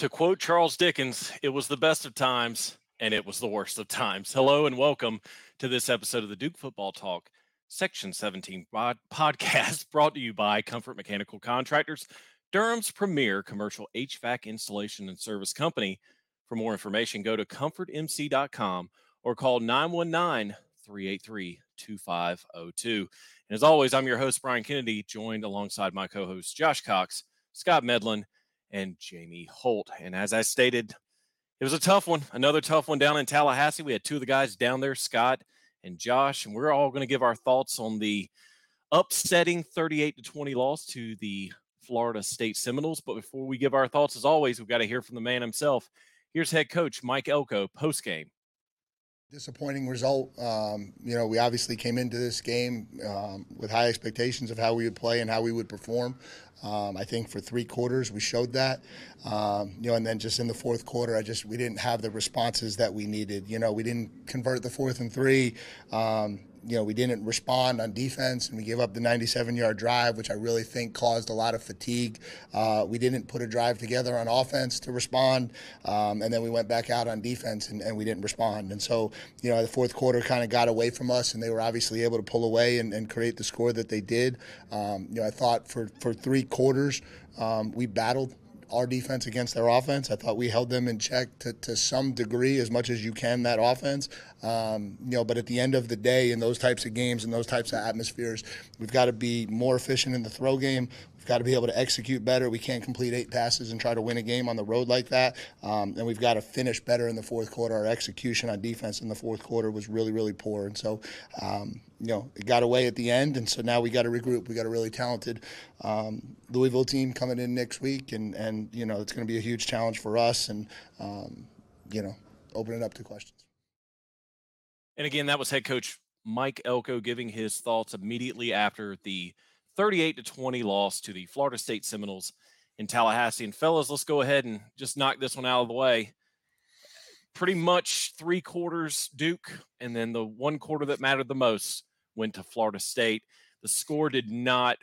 To quote Charles Dickens, it was the best of times and it was the worst of times. Hello and welcome to this episode of the Duke Football Talk Section 17 podcast brought to you by Comfort Mechanical Contractors, Durham's premier commercial HVAC installation and service company. For more information, go to comfortmc.com or call 919 383 2502. And as always, I'm your host, Brian Kennedy, joined alongside my co hosts, Josh Cox, Scott Medlin, and Jamie Holt. And as I stated, it was a tough one, another tough one down in Tallahassee. We had two of the guys down there, Scott and Josh, and we're all going to give our thoughts on the upsetting 38 to 20 loss to the Florida State Seminoles. But before we give our thoughts, as always, we've got to hear from the man himself. Here's head coach Mike Elko post game. Disappointing result. Um, you know, we obviously came into this game um, with high expectations of how we would play and how we would perform. Um, I think for three quarters we showed that, um, you know, and then just in the fourth quarter, I just we didn't have the responses that we needed. You know, we didn't convert the fourth and three. Um, you know, we didn't respond on defense and we gave up the 97 yard drive, which I really think caused a lot of fatigue. Uh, we didn't put a drive together on offense to respond. Um, and then we went back out on defense and, and, we didn't respond. And so, you know, the fourth quarter kind of got away from us and they were obviously able to pull away and, and create the score that they did. Um, you know, I thought for, for three quarters, um, we battled our defense against their offense. I thought we held them in check to, to some degree, as much as you can, that offense. Um, you know, but at the end of the day, in those types of games and those types of atmospheres, we've got to be more efficient in the throw game. We've got to be able to execute better. We can't complete eight passes and try to win a game on the road like that. Um, and we've got to finish better in the fourth quarter. Our execution on defense in the fourth quarter was really, really poor. And so, um, you know, it got away at the end. And so now we got to regroup. We got a really talented um, Louisville team coming in next week. And, and you know, it's going to be a huge challenge for us. And, um, you know, open it up to questions. And again, that was head coach Mike Elko giving his thoughts immediately after the – 38 to 20 loss to the Florida State Seminoles in Tallahassee. And fellas, let's go ahead and just knock this one out of the way. Pretty much three quarters Duke, and then the one quarter that mattered the most went to Florida State. The score did not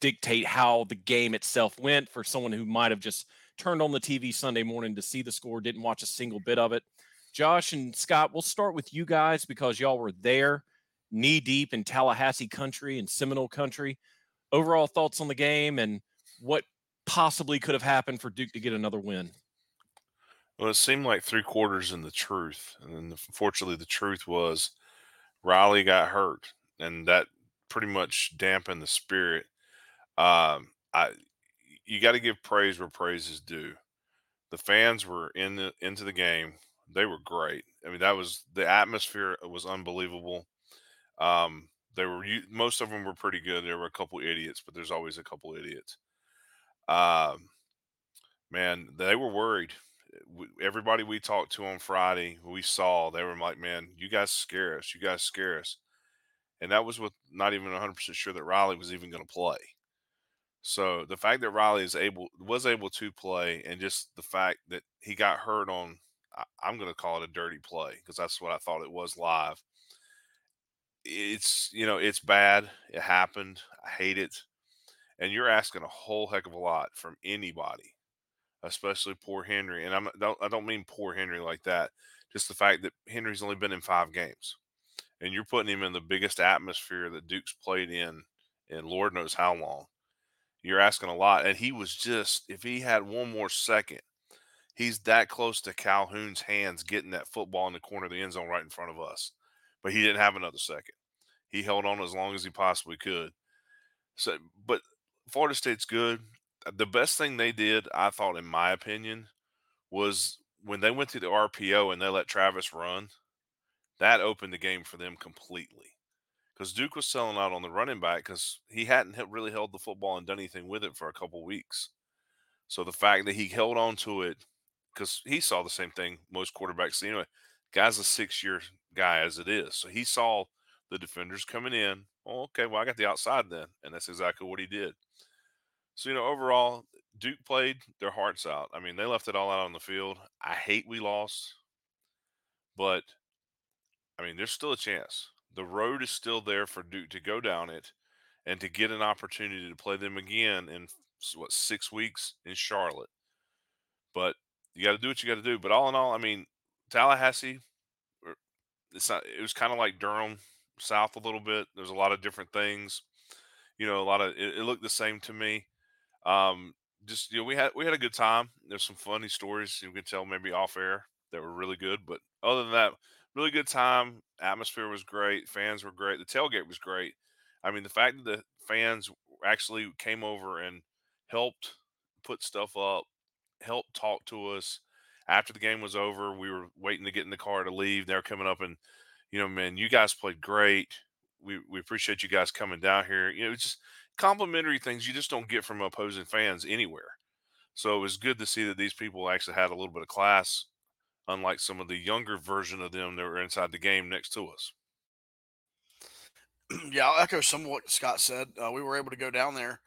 dictate how the game itself went for someone who might have just turned on the TV Sunday morning to see the score, didn't watch a single bit of it. Josh and Scott, we'll start with you guys because y'all were there knee deep in Tallahassee country and Seminole country. Overall thoughts on the game and what possibly could have happened for Duke to get another win? Well, it seemed like three quarters in the truth. And unfortunately, the truth was Riley got hurt, and that pretty much dampened the spirit. Um, I, you got to give praise where praise is due. The fans were in the, into the game. They were great. I mean, that was the atmosphere was unbelievable. Um, they were most of them were pretty good. There were a couple idiots, but there's always a couple idiots. Um, man, they were worried. Everybody we talked to on Friday, we saw they were like, "Man, you guys scare us. You guys scare us," and that was with not even 100 percent sure that Riley was even going to play. So the fact that Riley is able was able to play, and just the fact that he got hurt on, I'm going to call it a dirty play because that's what I thought it was live it's you know it's bad. It happened. I hate it, and you're asking a whole heck of a lot from anybody, especially poor Henry. And I'm don't I don't mean poor Henry like that. Just the fact that Henry's only been in five games, and you're putting him in the biggest atmosphere that Duke's played in, in Lord knows how long. You're asking a lot, and he was just if he had one more second, he's that close to Calhoun's hands getting that football in the corner of the end zone right in front of us but he didn't have another second. He held on as long as he possibly could. So, but Florida State's good. The best thing they did, I thought, in my opinion, was when they went to the RPO and they let Travis run. That opened the game for them completely because Duke was selling out on the running back because he hadn't really held the football and done anything with it for a couple weeks. So the fact that he held on to it because he saw the same thing most quarterbacks see anyway. Guy's a six year guy as it is. So he saw the defenders coming in. Oh, okay, well, I got the outside then. And that's exactly what he did. So, you know, overall, Duke played their hearts out. I mean, they left it all out on the field. I hate we lost, but I mean, there's still a chance. The road is still there for Duke to go down it and to get an opportunity to play them again in what six weeks in Charlotte. but you got to do what you got to do. But all in all, I mean, Tallahassee, er, it's not. It was kind of like Durham South a little bit. There's a lot of different things. You know, a lot of it, it looked the same to me. Um, just you know, we had we had a good time. There's some funny stories you can tell maybe off air that were really good. But other than that, really good time. Atmosphere was great. Fans were great. The tailgate was great. I mean, the fact that the fans actually came over and helped put stuff up, helped talk to us after the game was over. We were waiting to get in the car to leave. They're coming up and, you know, man, you guys played great. We we appreciate you guys coming down here. You know, it's just complimentary things you just don't get from opposing fans anywhere. So it was good to see that these people actually had a little bit of class, unlike some of the younger version of them that were inside the game next to us. yeah, I'll echo some of what Scott said. Uh, we were able to go down there.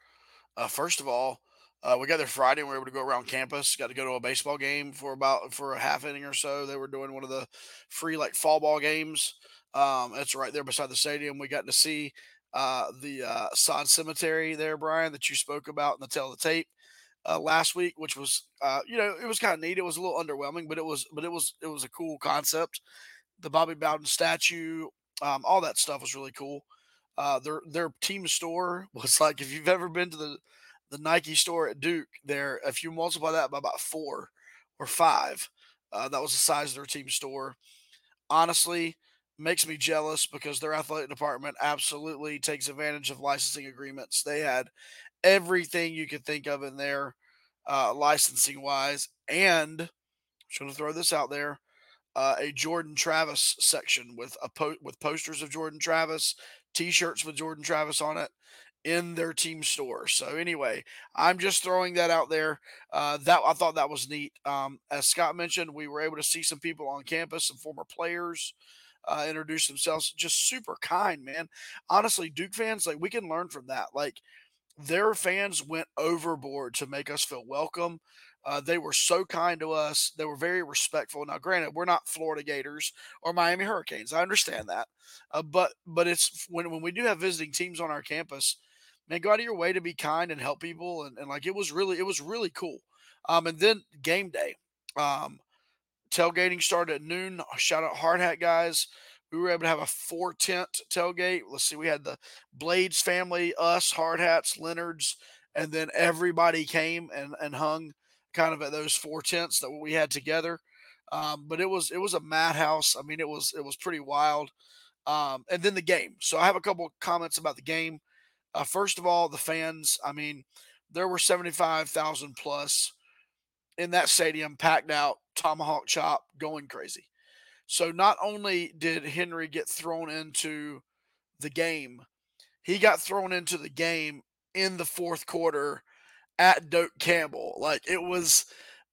Uh, first of all, uh, we got there Friday and we were able to go around campus. Got to go to a baseball game for about for a half inning or so. They were doing one of the free like fall ball games. Um, it's right there beside the stadium. We got to see uh, the uh, sod cemetery there, Brian, that you spoke about in the of the tape uh, last week, which was uh, you know it was kind of neat. It was a little underwhelming, but it was but it was it was a cool concept. The Bobby Bowden statue, um, all that stuff was really cool. Uh, their their team store was like if you've ever been to the the Nike store at Duke, there if you multiply that by about four or five, that was the size of their team store. Honestly, makes me jealous because their athletic department absolutely takes advantage of licensing agreements. They had everything you could think of in there, uh, licensing wise, and I'm going to throw this out there uh, a Jordan Travis section with a po- with posters of Jordan Travis, T-shirts with Jordan Travis on it in their team store. So anyway, I'm just throwing that out there. Uh, that I thought that was neat. Um, as Scott mentioned, we were able to see some people on campus, some former players. Uh, introduce themselves just super kind man honestly duke fans like we can learn from that like their fans went overboard to make us feel welcome uh, they were so kind to us. They were very respectful. Now, granted, we're not Florida Gators or Miami Hurricanes. I understand that, uh, but but it's when when we do have visiting teams on our campus, man, go out of your way to be kind and help people, and, and like it was really it was really cool. Um, and then game day, um, tailgating started at noon. Shout out Hard Hat guys. We were able to have a four tent tailgate. Let's see, we had the Blades family, us, Hard Hats, Leonards, and then everybody came and, and hung kind of at those four tents that we had together. Um, but it was it was a madhouse. I mean, it was it was pretty wild. Um, and then the game. So I have a couple comments about the game. Uh, first of all, the fans. I mean, there were seventy five thousand plus in that stadium, packed out, tomahawk chop, going crazy. So not only did Henry get thrown into the game, he got thrown into the game in the fourth quarter at Doak Campbell. Like it was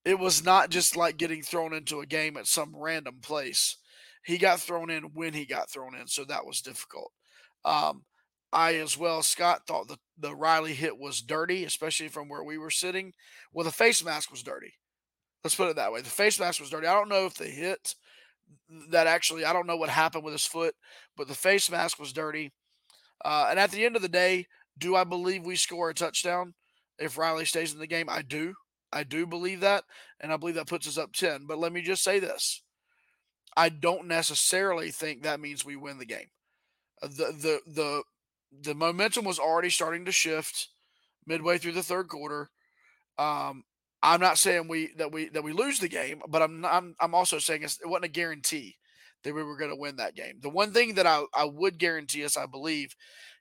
it was not just like getting thrown into a game at some random place. He got thrown in when he got thrown in, so that was difficult. Um, I as well, Scott thought the, the Riley hit was dirty, especially from where we were sitting. Well, the face mask was dirty. Let's put it that way. The face mask was dirty. I don't know if the hit that actually, I don't know what happened with his foot, but the face mask was dirty. Uh, and at the end of the day, do I believe we score a touchdown? if Riley stays in the game. I do. I do believe that. And I believe that puts us up 10. But let me just say this I don't necessarily think that means we win the game. Uh, the, the, the, the momentum was already starting to shift midway through the third quarter. Um, I'm not saying we that we that we lose the game, but I'm I'm I'm also saying it wasn't a guarantee that we were going to win that game. The one thing that I, I would guarantee us, I believe,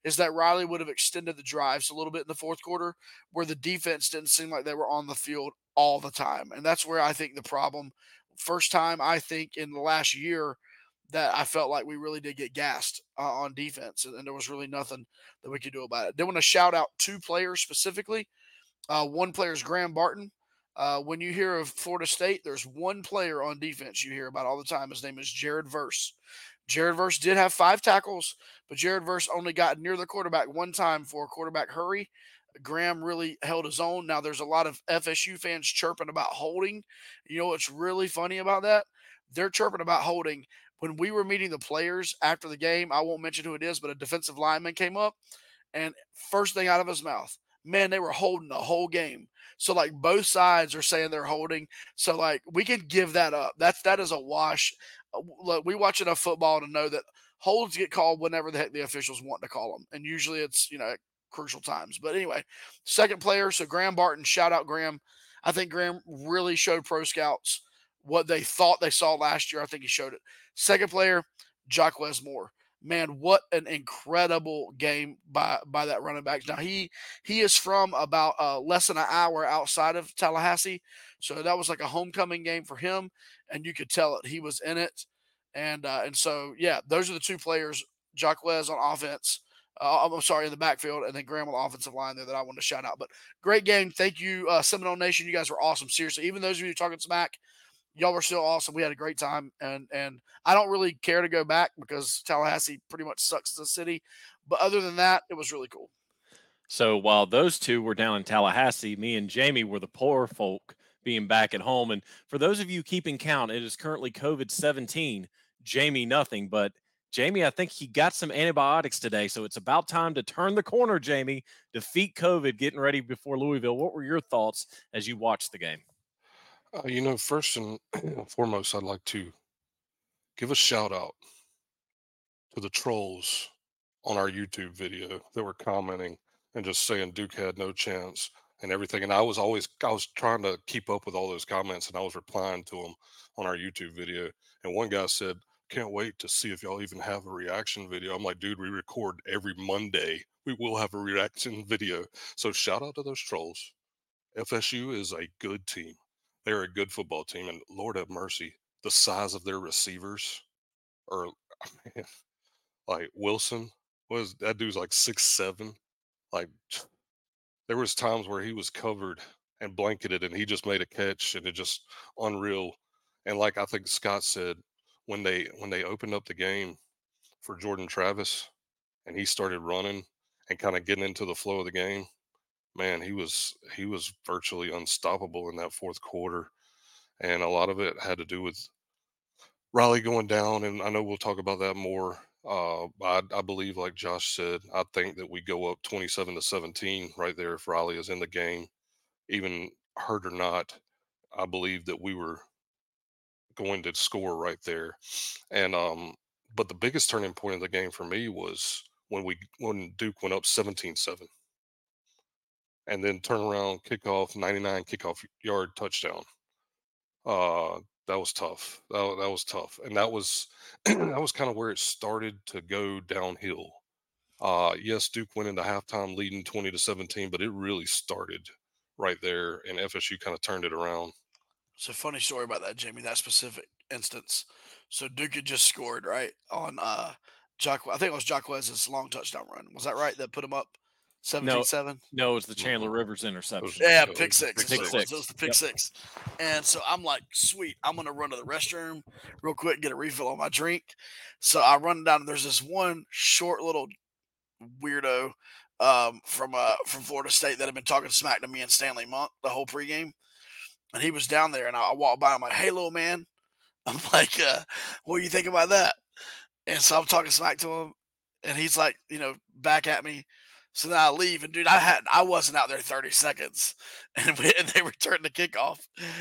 is that Riley would have extended the drives a little bit in the fourth quarter where the defense didn't seem like they were on the field all the time. And that's where I think the problem, first time I think in the last year that I felt like we really did get gassed uh, on defense and, and, there was really nothing that we could do about it. They want to shout out two players specifically. Uh, one player is Graham Barton. Uh, when you hear of Florida State, there's one player on defense you hear about all the time. His name is Jared Verse. Jared Verse did have five tackles, but Jared Verse only got near the quarterback one time for a quarterback hurry. Graham really held his own. Now there's a lot of FSU fans chirping about holding. You know what's really funny about that? They're chirping about holding. When we were meeting the players after the game, I won't mention who it is, but a defensive lineman came up and first thing out of his mouth, man, they were holding the whole game. So like both sides are saying they're holding. So like we can give that up. That's that is a wash. Uh, look, we watch enough football to know that holds get called whenever the heck the officials want to call them, and usually it's you know crucial times. But anyway, second player. So Graham Barton, shout out Graham. I think Graham really showed pro scouts what they thought they saw last year. I think he showed it. Second player, Jock Moore man, what an incredible game by by that running back. Now he he is from about uh, less than an hour outside of Tallahassee, so that was like a homecoming game for him, and you could tell it. He was in it, and uh, and so yeah, those are the two players. Jaquez on offense. Uh, I'm sorry, in the backfield, and then Graham on the offensive line there that I wanted to shout out. But great game. Thank you, uh, Seminole Nation. You guys were awesome. Seriously, even those of you talking smack, y'all were still awesome. We had a great time, and and I don't really care to go back because Tallahassee pretty much sucks as a city. But other than that, it was really cool. So while those two were down in Tallahassee, me and Jamie were the poor folk being back at home. And for those of you keeping count, it is currently COVID 17. Jamie, nothing. But Jamie, I think he got some antibiotics today. So it's about time to turn the corner, Jamie, defeat COVID, getting ready before Louisville. What were your thoughts as you watched the game? Uh, you know, first and foremost, I'd like to give a shout out to the trolls on our YouTube video that were commenting and just saying Duke had no chance and everything. And I was always I was trying to keep up with all those comments and I was replying to them on our YouTube video. And one guy said, "Can't wait to see if y'all even have a reaction video." I'm like, "Dude, we record every Monday. We will have a reaction video." So shout out to those trolls. FSU is a good team they're a good football team, and Lord have mercy, the size of their receivers are like Wilson was that dude's like six seven. Like there was times where he was covered and blanketed, and he just made a catch, and it just unreal. And like I think Scott said, when they when they opened up the game for Jordan Travis, and he started running and kind of getting into the flow of the game, man, he was he was virtually unstoppable in that fourth quarter, and a lot of it had to do with Riley going down. And I know we'll talk about that more. Uh, I, I believe, like Josh said, I think that we go up twenty-seven to seventeen right there if Riley is in the game, even hurt or not. I believe that we were going to score right there, and um, but the biggest turning point of the game for me was when we when Duke went up 17-7 and then turn around, kickoff, 99 kickoff yard touchdown. Uh, that was tough. That, that was tough, and that was that was kind of where it started to go downhill. Uh, yes, Duke went into halftime leading 20 to 17, but it really started right there, and FSU kind of turned it around. A funny story about that, Jamie. That specific instance. So Duke had just scored right on uh, Jock. I think it was Jaquez's long touchdown run. Was that right? That put him up 17 7? No, it was the Chandler Rivers interception. Yeah, pick six. Pick six. It was the pick yep. six. And so I'm like, sweet, I'm going to run to the restroom real quick, get a refill on my drink. So I run down, and there's this one short little weirdo um, from uh, from Florida State that had been talking smack to me and Stanley Monk the whole pregame. And he was down there, and I, I walked by. I'm like, "Hey, little man," I'm like, uh, "What do you think about that?" And so I'm talking smack to him, and he's like, you know, back at me. So then I leave, and dude, I had I wasn't out there 30 seconds, and, we, and they returned the kickoff.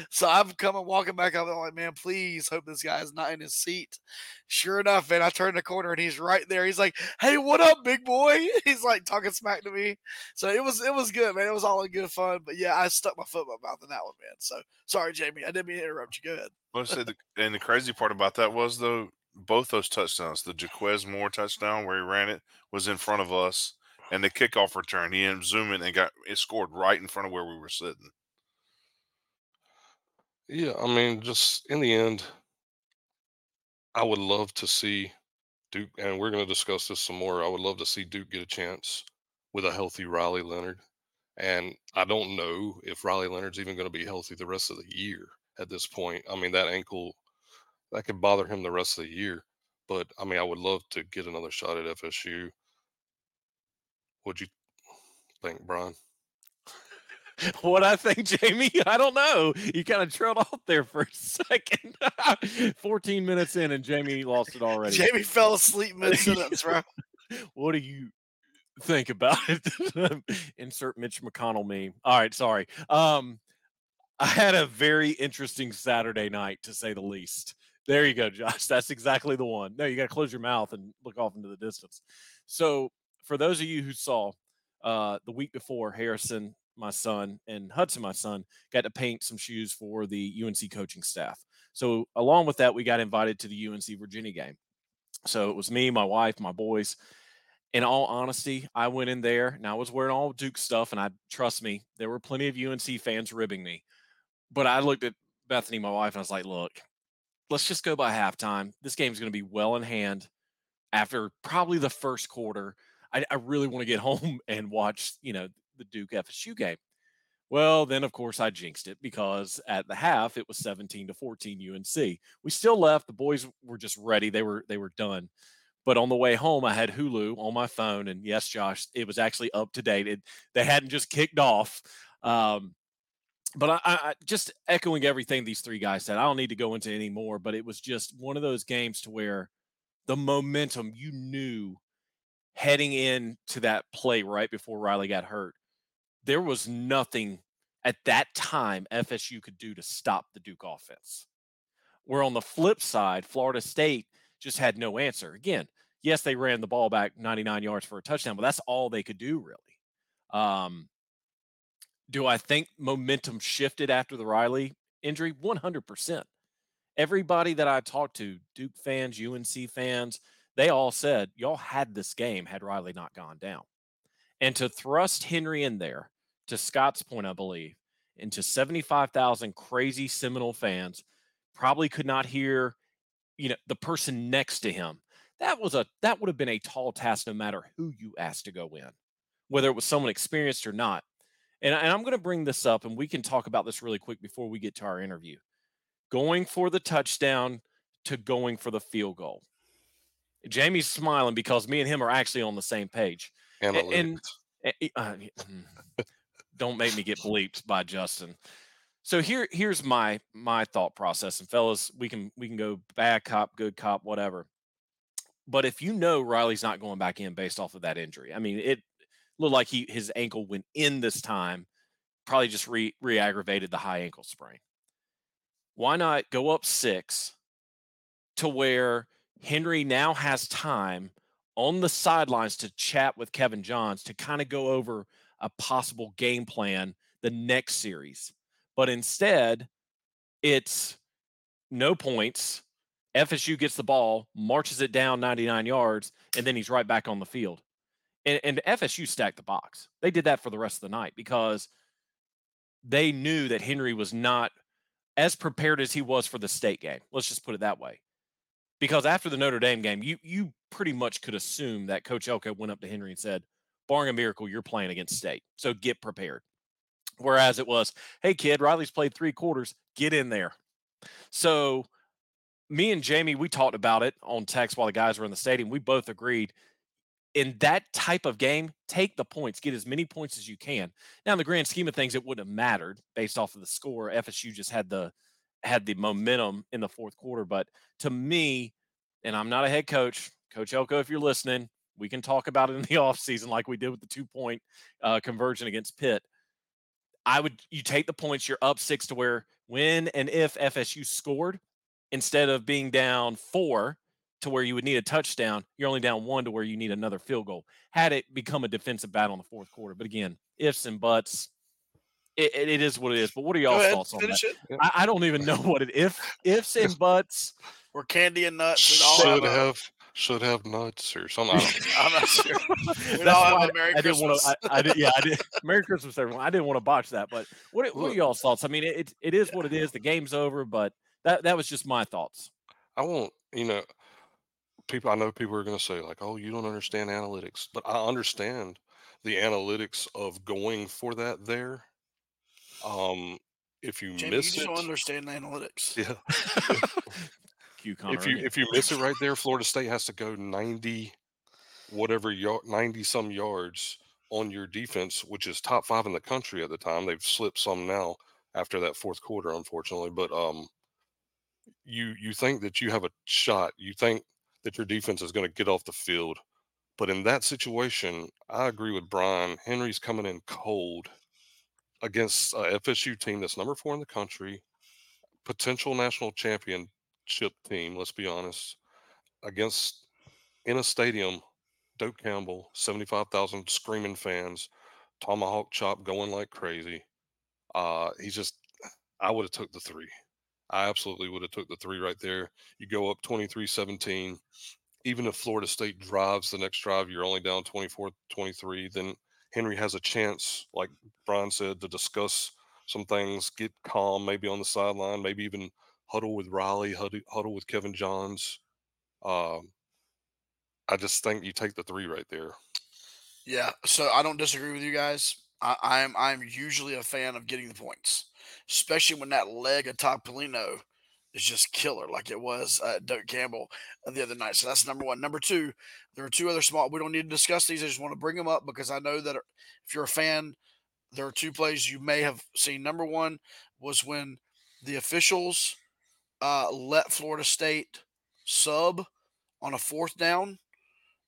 So I'm coming walking back up. I'm like, man, please hope this guy's not in his seat. Sure enough, man, I turn the corner and he's right there. He's like, hey, what up, big boy? He's like talking smack to me. So it was it was good, man. It was all in good fun. But yeah, I stuck my foot in my mouth in that one, man. So sorry, Jamie. I didn't mean to interrupt you. Go ahead. And the crazy part about that was though, both those touchdowns, the Jaquez Moore touchdown where he ran it was in front of us and the kickoff return, he ended zooming and got it scored right in front of where we were sitting. Yeah, I mean, just in the end, I would love to see Duke, and we're going to discuss this some more. I would love to see Duke get a chance with a healthy Riley Leonard. And I don't know if Riley Leonard's even going to be healthy the rest of the year at this point. I mean, that ankle, that could bother him the rest of the year. But I mean, I would love to get another shot at FSU. What'd you think, Brian? what I think, Jamie, I don't know. You kind of trailed off there for a second. 14 minutes in, and Jamie lost it already. Jamie fell asleep mid sentence, bro. what do you think about it. Insert Mitch McConnell meme. All right, sorry. Um, I had a very interesting Saturday night, to say the least. There you go, Josh. That's exactly the one. No, you got to close your mouth and look off into the distance. So, for those of you who saw uh, the week before, Harrison, my son, and Hudson, my son, got to paint some shoes for the UNC coaching staff. So, along with that, we got invited to the UNC Virginia game. So, it was me, my wife, my boys. In all honesty, I went in there and I was wearing all Duke stuff, and I trust me, there were plenty of UNC fans ribbing me. But I looked at Bethany, my wife, and I was like, look, let's just go by halftime. This game's going to be well in hand after probably the first quarter. I, I really want to get home and watch, you know, the Duke FSU game. Well, then of course I jinxed it because at the half it was 17 to 14 UNC. We still left. The boys were just ready. They were they were done. But on the way home, I had Hulu on my phone, and yes, Josh, it was actually up to date. It, they hadn't just kicked off. Um, but I, I, just echoing everything these three guys said. I don't need to go into any more, but it was just one of those games to where the momentum you knew heading into that play right before Riley got hurt, there was nothing at that time FSU could do to stop the Duke offense. Where on the flip side, Florida State just had no answer. Again, yes, they ran the ball back 99 yards for a touchdown, but that's all they could do really. Um, do I think momentum shifted after the Riley injury? 100%. Everybody that I talked to, Duke fans, UNC fans, they all said, y'all had this game had Riley not gone down. And to thrust Henry in there, to Scott's point, I believe, into 75,000 crazy Seminole fans, probably could not hear, you know, the person next to him. That was a that would have been a tall task no matter who you asked to go in, whether it was someone experienced or not. And, and I'm going to bring this up, and we can talk about this really quick before we get to our interview. Going for the touchdown to going for the field goal. Jamie's smiling because me and him are actually on the same page. And, and uh, mm, don't make me get bleeped by Justin. So here, here's my my thought process, and fellas, we can we can go bad cop, good cop, whatever. But if you know Riley's not going back in based off of that injury, I mean, it looked like he his ankle went in this time, probably just re re-aggravated the high ankle sprain. Why not go up six to where Henry now has time on the sidelines to chat with Kevin Johns to kind of go over a possible game plan the next series. But instead, it's no points. FSU gets the ball, marches it down 99 yards, and then he's right back on the field and, and FSU stacked the box. They did that for the rest of the night because they knew that Henry was not as prepared as he was for the state game. Let's just put it that way. Because after the Notre Dame game, you you pretty much could assume that Coach Elko went up to Henry and said, barring a miracle, you're playing against state. So get prepared. Whereas it was, hey kid, Riley's played three quarters, get in there. So me and Jamie, we talked about it on text while the guys were in the stadium. We both agreed in that type of game, take the points, get as many points as you can. Now, in the grand scheme of things, it wouldn't have mattered based off of the score. FSU just had the had the momentum in the fourth quarter. But to me, and I'm not a head coach, Coach Elko, if you're listening, we can talk about it in the offseason like we did with the two point uh, conversion against Pitt. I would you take the points, you're up six to where when and if FSU scored instead of being down four to where you would need a touchdown, you're only down one to where you need another field goal. Had it become a defensive battle in the fourth quarter, but again, ifs and buts, it, it is what it is. But what are y'all ahead, thoughts on that? I, I, don't even know what it if ifs and buts or candy and nuts. Should have, have should have nuts or something. I'm not sure. That's why I, I didn't want to. I, I, did. Yeah, I did. Merry Christmas, everyone. I didn't want to botch that, but what, what are y'all's thoughts? I mean, it it is what it is. The game's over, but that that was just my thoughts. I won't. You know, people I know people are going to say like, "Oh, you don't understand analytics," but I understand the analytics of going for that there. Um, if you Jamie, miss you it, don't understand analytics. Yeah. if you if you miss it right there, Florida State has to go ninety, whatever yard, ninety some yards on your defense, which is top five in the country at the time. They've slipped some now after that fourth quarter, unfortunately. But um, you you think that you have a shot. You think that your defense is going to get off the field But in that situation, I agree with Brian. Henry's coming in cold against a FSU team that's number four in the country, potential national championship team. Let's be honest, against in a stadium, Doak Campbell, seventy-five thousand screaming fans, tomahawk chop going like crazy. Uh, he's just, I would have took the three. I absolutely would have took the three right there. You go up 23-17. Even if Florida State drives the next drive, you're only down 24-23. Then Henry has a chance, like Brian said, to discuss some things, get calm, maybe on the sideline, maybe even huddle with Riley, huddle, huddle with Kevin Johns. Um, I just think you take the three right there. Yeah, so I don't disagree with you guys. I, I'm I'm usually a fan of getting the points, especially when that leg of Todd Pelino is just killer, like it was uh, Campbell the other night. So that's number one. Number two, there are two other small. We don't need to discuss these. I just want to bring them up because I know that if you're a fan, there are two plays you may have seen. Number one was when the officials uh, let Florida State sub on a fourth down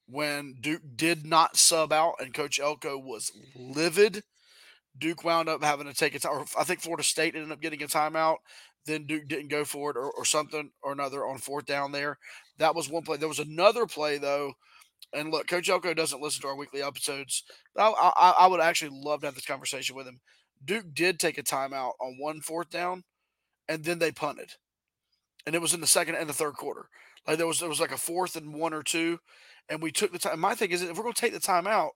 when Duke did not sub out and Coach Elko was livid. Duke wound up having to take a time, I think Florida State ended up getting a timeout. Then Duke didn't go for it or, or something or another on fourth down there. That was one play. There was another play, though. And look, Coach Elko doesn't listen to our weekly episodes. I, I, I would actually love to have this conversation with him. Duke did take a timeout on one fourth down, and then they punted. And it was in the second and the third quarter. Like there was there was like a fourth and one or two, and we took the time. My thing is, if we're going to take the time out,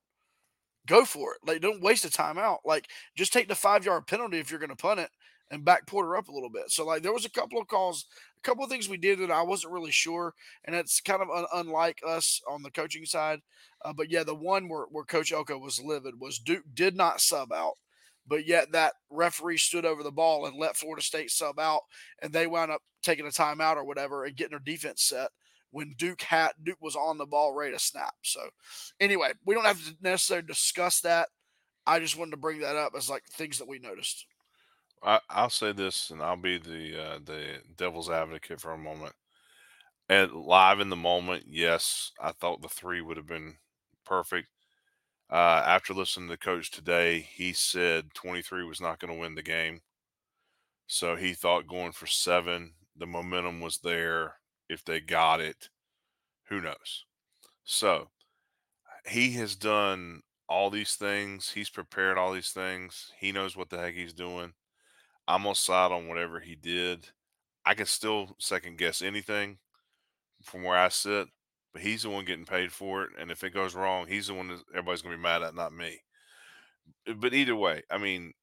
go for it. Like, don't waste the time out. Like, just take the five yard penalty if you're going to punt it and back Porter up a little bit. So, like, there was a couple of calls, a couple of things we did that I wasn't really sure, and it's kind of un- unlike us on the coaching side. Uh, but yeah, the one where, where Coach Elko was livid was Duke did not sub out. But yet that referee stood over the ball and let Florida State sub out, and they wound up taking a timeout or whatever and getting their defense set when Duke had Duke was on the ball ready to snap. So anyway, we don't have to necessarily discuss that. I just wanted to bring that up as like things that we noticed. I, will say this, and I'll be the uh, the devil's advocate for a moment. And live in the moment, yes, I thought the three would have been perfect. Uh, after listening to the coach today, he said 23 was not going to win the game. So he thought going for seven, the momentum was there if they got it, who knows? So he has done all these things. He's prepared all these things. He knows what the heck he's doing. I'm gonna side on whatever he did. I can still second guess anything from where I sit, but he's the one getting paid for it. And if it goes wrong, he's the one that everybody's gonna be mad at, not me. But either way, I mean,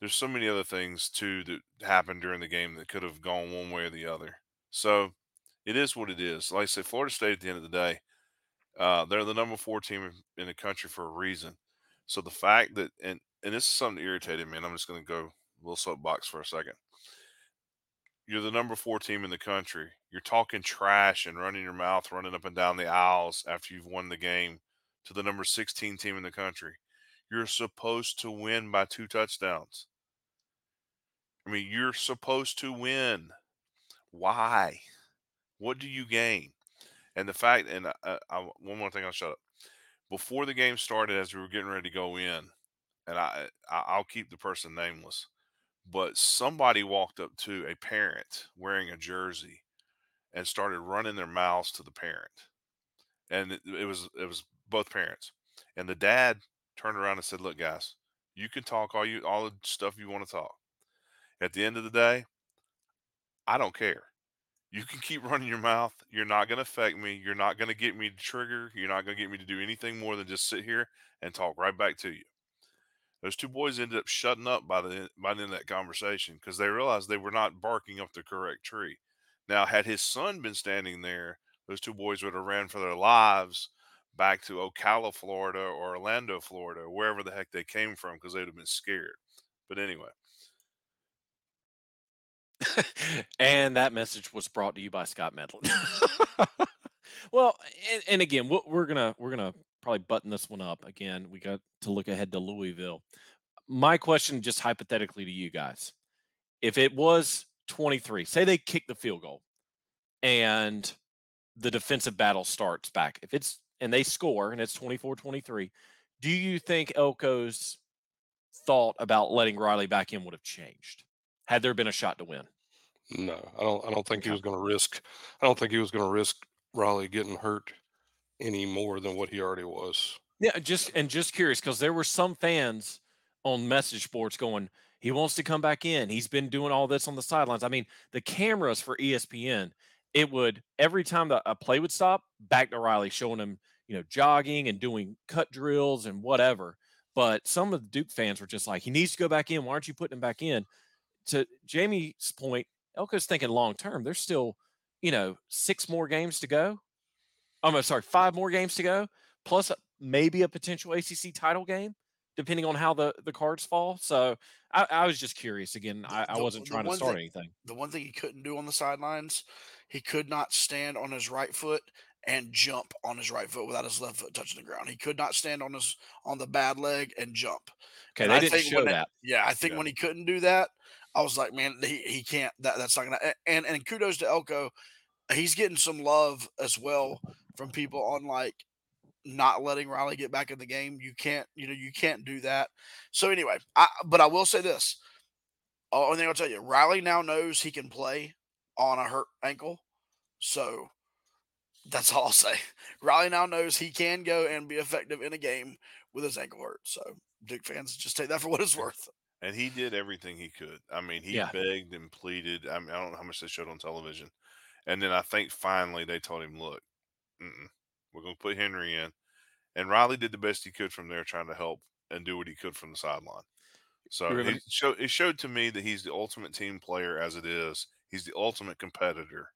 there's so many other things too that happened during the game that could have gone one way or the other. So it is what it is. Like I said, Florida State at the end of the day, uh, they're the number four team in the country for a reason. So the fact that and and this is something irritated me, and I'm just going to go a little soapbox for a second. You're the number four team in the country. You're talking trash and running your mouth, running up and down the aisles after you've won the game to the number 16 team in the country. You're supposed to win by two touchdowns. I mean, you're supposed to win. Why? What do you gain? And the fact, and I, I, one more thing, I'll shut up. Before the game started, as we were getting ready to go in, and I, I'll keep the person nameless, but somebody walked up to a parent wearing a jersey and started running their mouths to the parent, and it, it was it was both parents, and the dad turned around and said, "Look, guys, you can talk all you all the stuff you want to talk. At the end of the day, I don't care. You can keep running your mouth. You're not going to affect me. You're not going to get me to trigger. You're not going to get me to do anything more than just sit here and talk right back to you. Those two boys ended up shutting up by the by the end of that conversation because they realized they were not barking up the correct tree. Now, had his son been standing there, those two boys would have ran for their lives back to Ocala, Florida, or Orlando, Florida, wherever the heck they came from, because they'd have been scared. But anyway, and that message was brought to you by Scott Medlin. well, and, and again, we're gonna we're gonna probably button this one up. Again, we got to look ahead to Louisville. My question, just hypothetically to you guys, if it was 23, say they kick the field goal, and the defensive battle starts back. If it's and they score and it's 24-23, do you think Elko's thought about letting Riley back in would have changed had there been a shot to win? No, I don't. I don't think he was going to risk. I don't think he was going to risk Riley getting hurt any more than what he already was. Yeah, just and just curious because there were some fans on message boards going, he wants to come back in. He's been doing all this on the sidelines. I mean, the cameras for ESPN, it would every time that a play would stop, back to Riley showing him, you know, jogging and doing cut drills and whatever. But some of the Duke fans were just like, he needs to go back in. Why aren't you putting him back in? To Jamie's point, Elko's thinking long term. There's still, you know, six more games to go. I'm sorry, five more games to go, plus uh, maybe a potential ACC title game, depending on how the the cards fall. So I, I was just curious. Again, I, I wasn't the trying to start thing- anything. The one thing he couldn't do on the sidelines, he could not stand on his right foot and jump on his right foot without his left foot touching the ground. He could not stand on his on the bad leg and jump. Okay, And they I didn't show that. Yeah, I think Yeah. when he couldn't do that, I was like, man, he, he can't. That that's not gonna. And and kudos to Elko, he's getting some love as well from people on like not letting Riley get back in the game. You can't, you know, you can't do that. So anyway, I but I will say this. Only thing I'll tell you, Riley now knows he can play on a hurt ankle. So that's all I'll say. Riley now knows he can go and be effective in a game with his ankle hurt. So Duke fans, just take that for what it's worth. And he did everything he could. I mean, he Yeah. begged and pleaded. I mean, I don't know how much they showed on television. And then I think finally they told him, look, mm-mm, we're going to put Henry in. And Riley did the best he could from there, trying to help and do what he could from the sideline. So remember- it showed, it showed to me that he's the ultimate team player as it is. He's the ultimate competitor.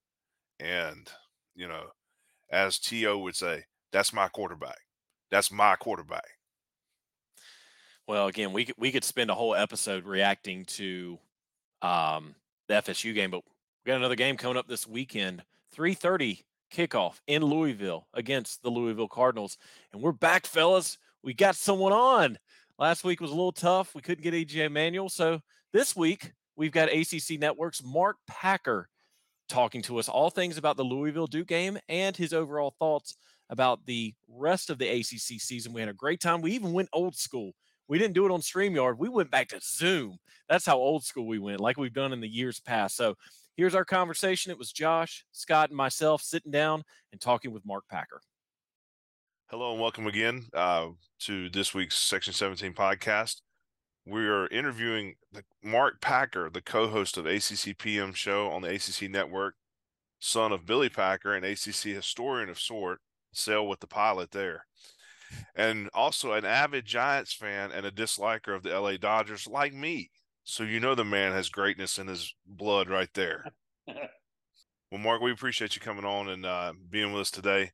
And, you know, as T.O. would say, that's my quarterback. That's my quarterback. Well, again, we could we could spend a whole episode reacting to um, the FSU game, but we got another game coming up this weekend. Three thirty kickoff in Louisville against the Louisville Cardinals, and we're back, fellas. We got someone on. Last week was a little tough. We couldn't get AJ Manuel, so this week we've got ACC Network's Mark Packer talking to us all things about the Louisville Duke game and his overall thoughts about the rest of the ACC season. We had a great time. We even went old school. We didn't do it on StreamYard. We went back to Zoom. That's how old school we went, like we've done in the years past. So here's our conversation. It was Josh, Scott, and myself sitting down and talking with Mark Packer. Hello and welcome again uh, to this week's Section 17 podcast. We are interviewing Mark Packer, the co-host of ACC PM show on the ACC network, son of Billy Packer, an ACC historian of sort, sail with the pilot there, and also an avid Giants fan and a disliker of the LA Dodgers, like me. So you know the man has greatness in his blood right there. well, Mark, we appreciate you coming on and uh, being with us today.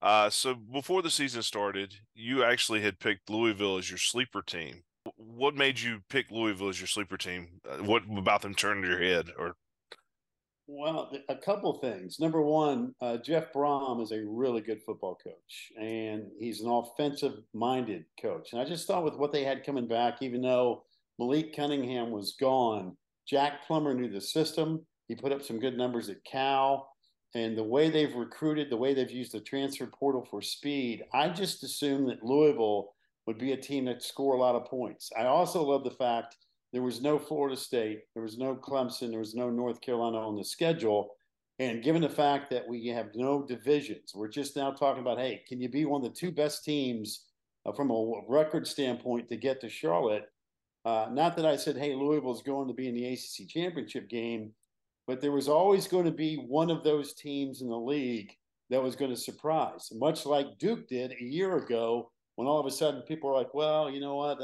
Uh, so before the season started, you actually had picked Louisville as your sleeper team. What made you pick Louisville as your sleeper team? Uh, What about them turned your head? Or Well, a couple things. Number one, uh, Jeff Brohm is a really good football coach, and he's an offensive-minded coach. And I just thought with what they had coming back, even though Malik Cunningham was gone, Jack Plummer knew the system. He put up some good numbers at Cal, and the way they've recruited, the way they've used the transfer portal for speed, I just assumed that Louisville would be a team that score a lot of points. I also love the fact there was no Florida State, there was no Clemson, there was no North Carolina on the schedule. And given the fact that we have no divisions, we're just now talking about hey, can you be one of the two best teams uh, from a record standpoint to get to Charlotte? Uh, not that I said, hey, Louisville's going to be in the ACC championship game, but there was always going to be one of those teams in the league that was going to surprise, much like Duke did a year ago when all of a sudden people were like, well, you know what?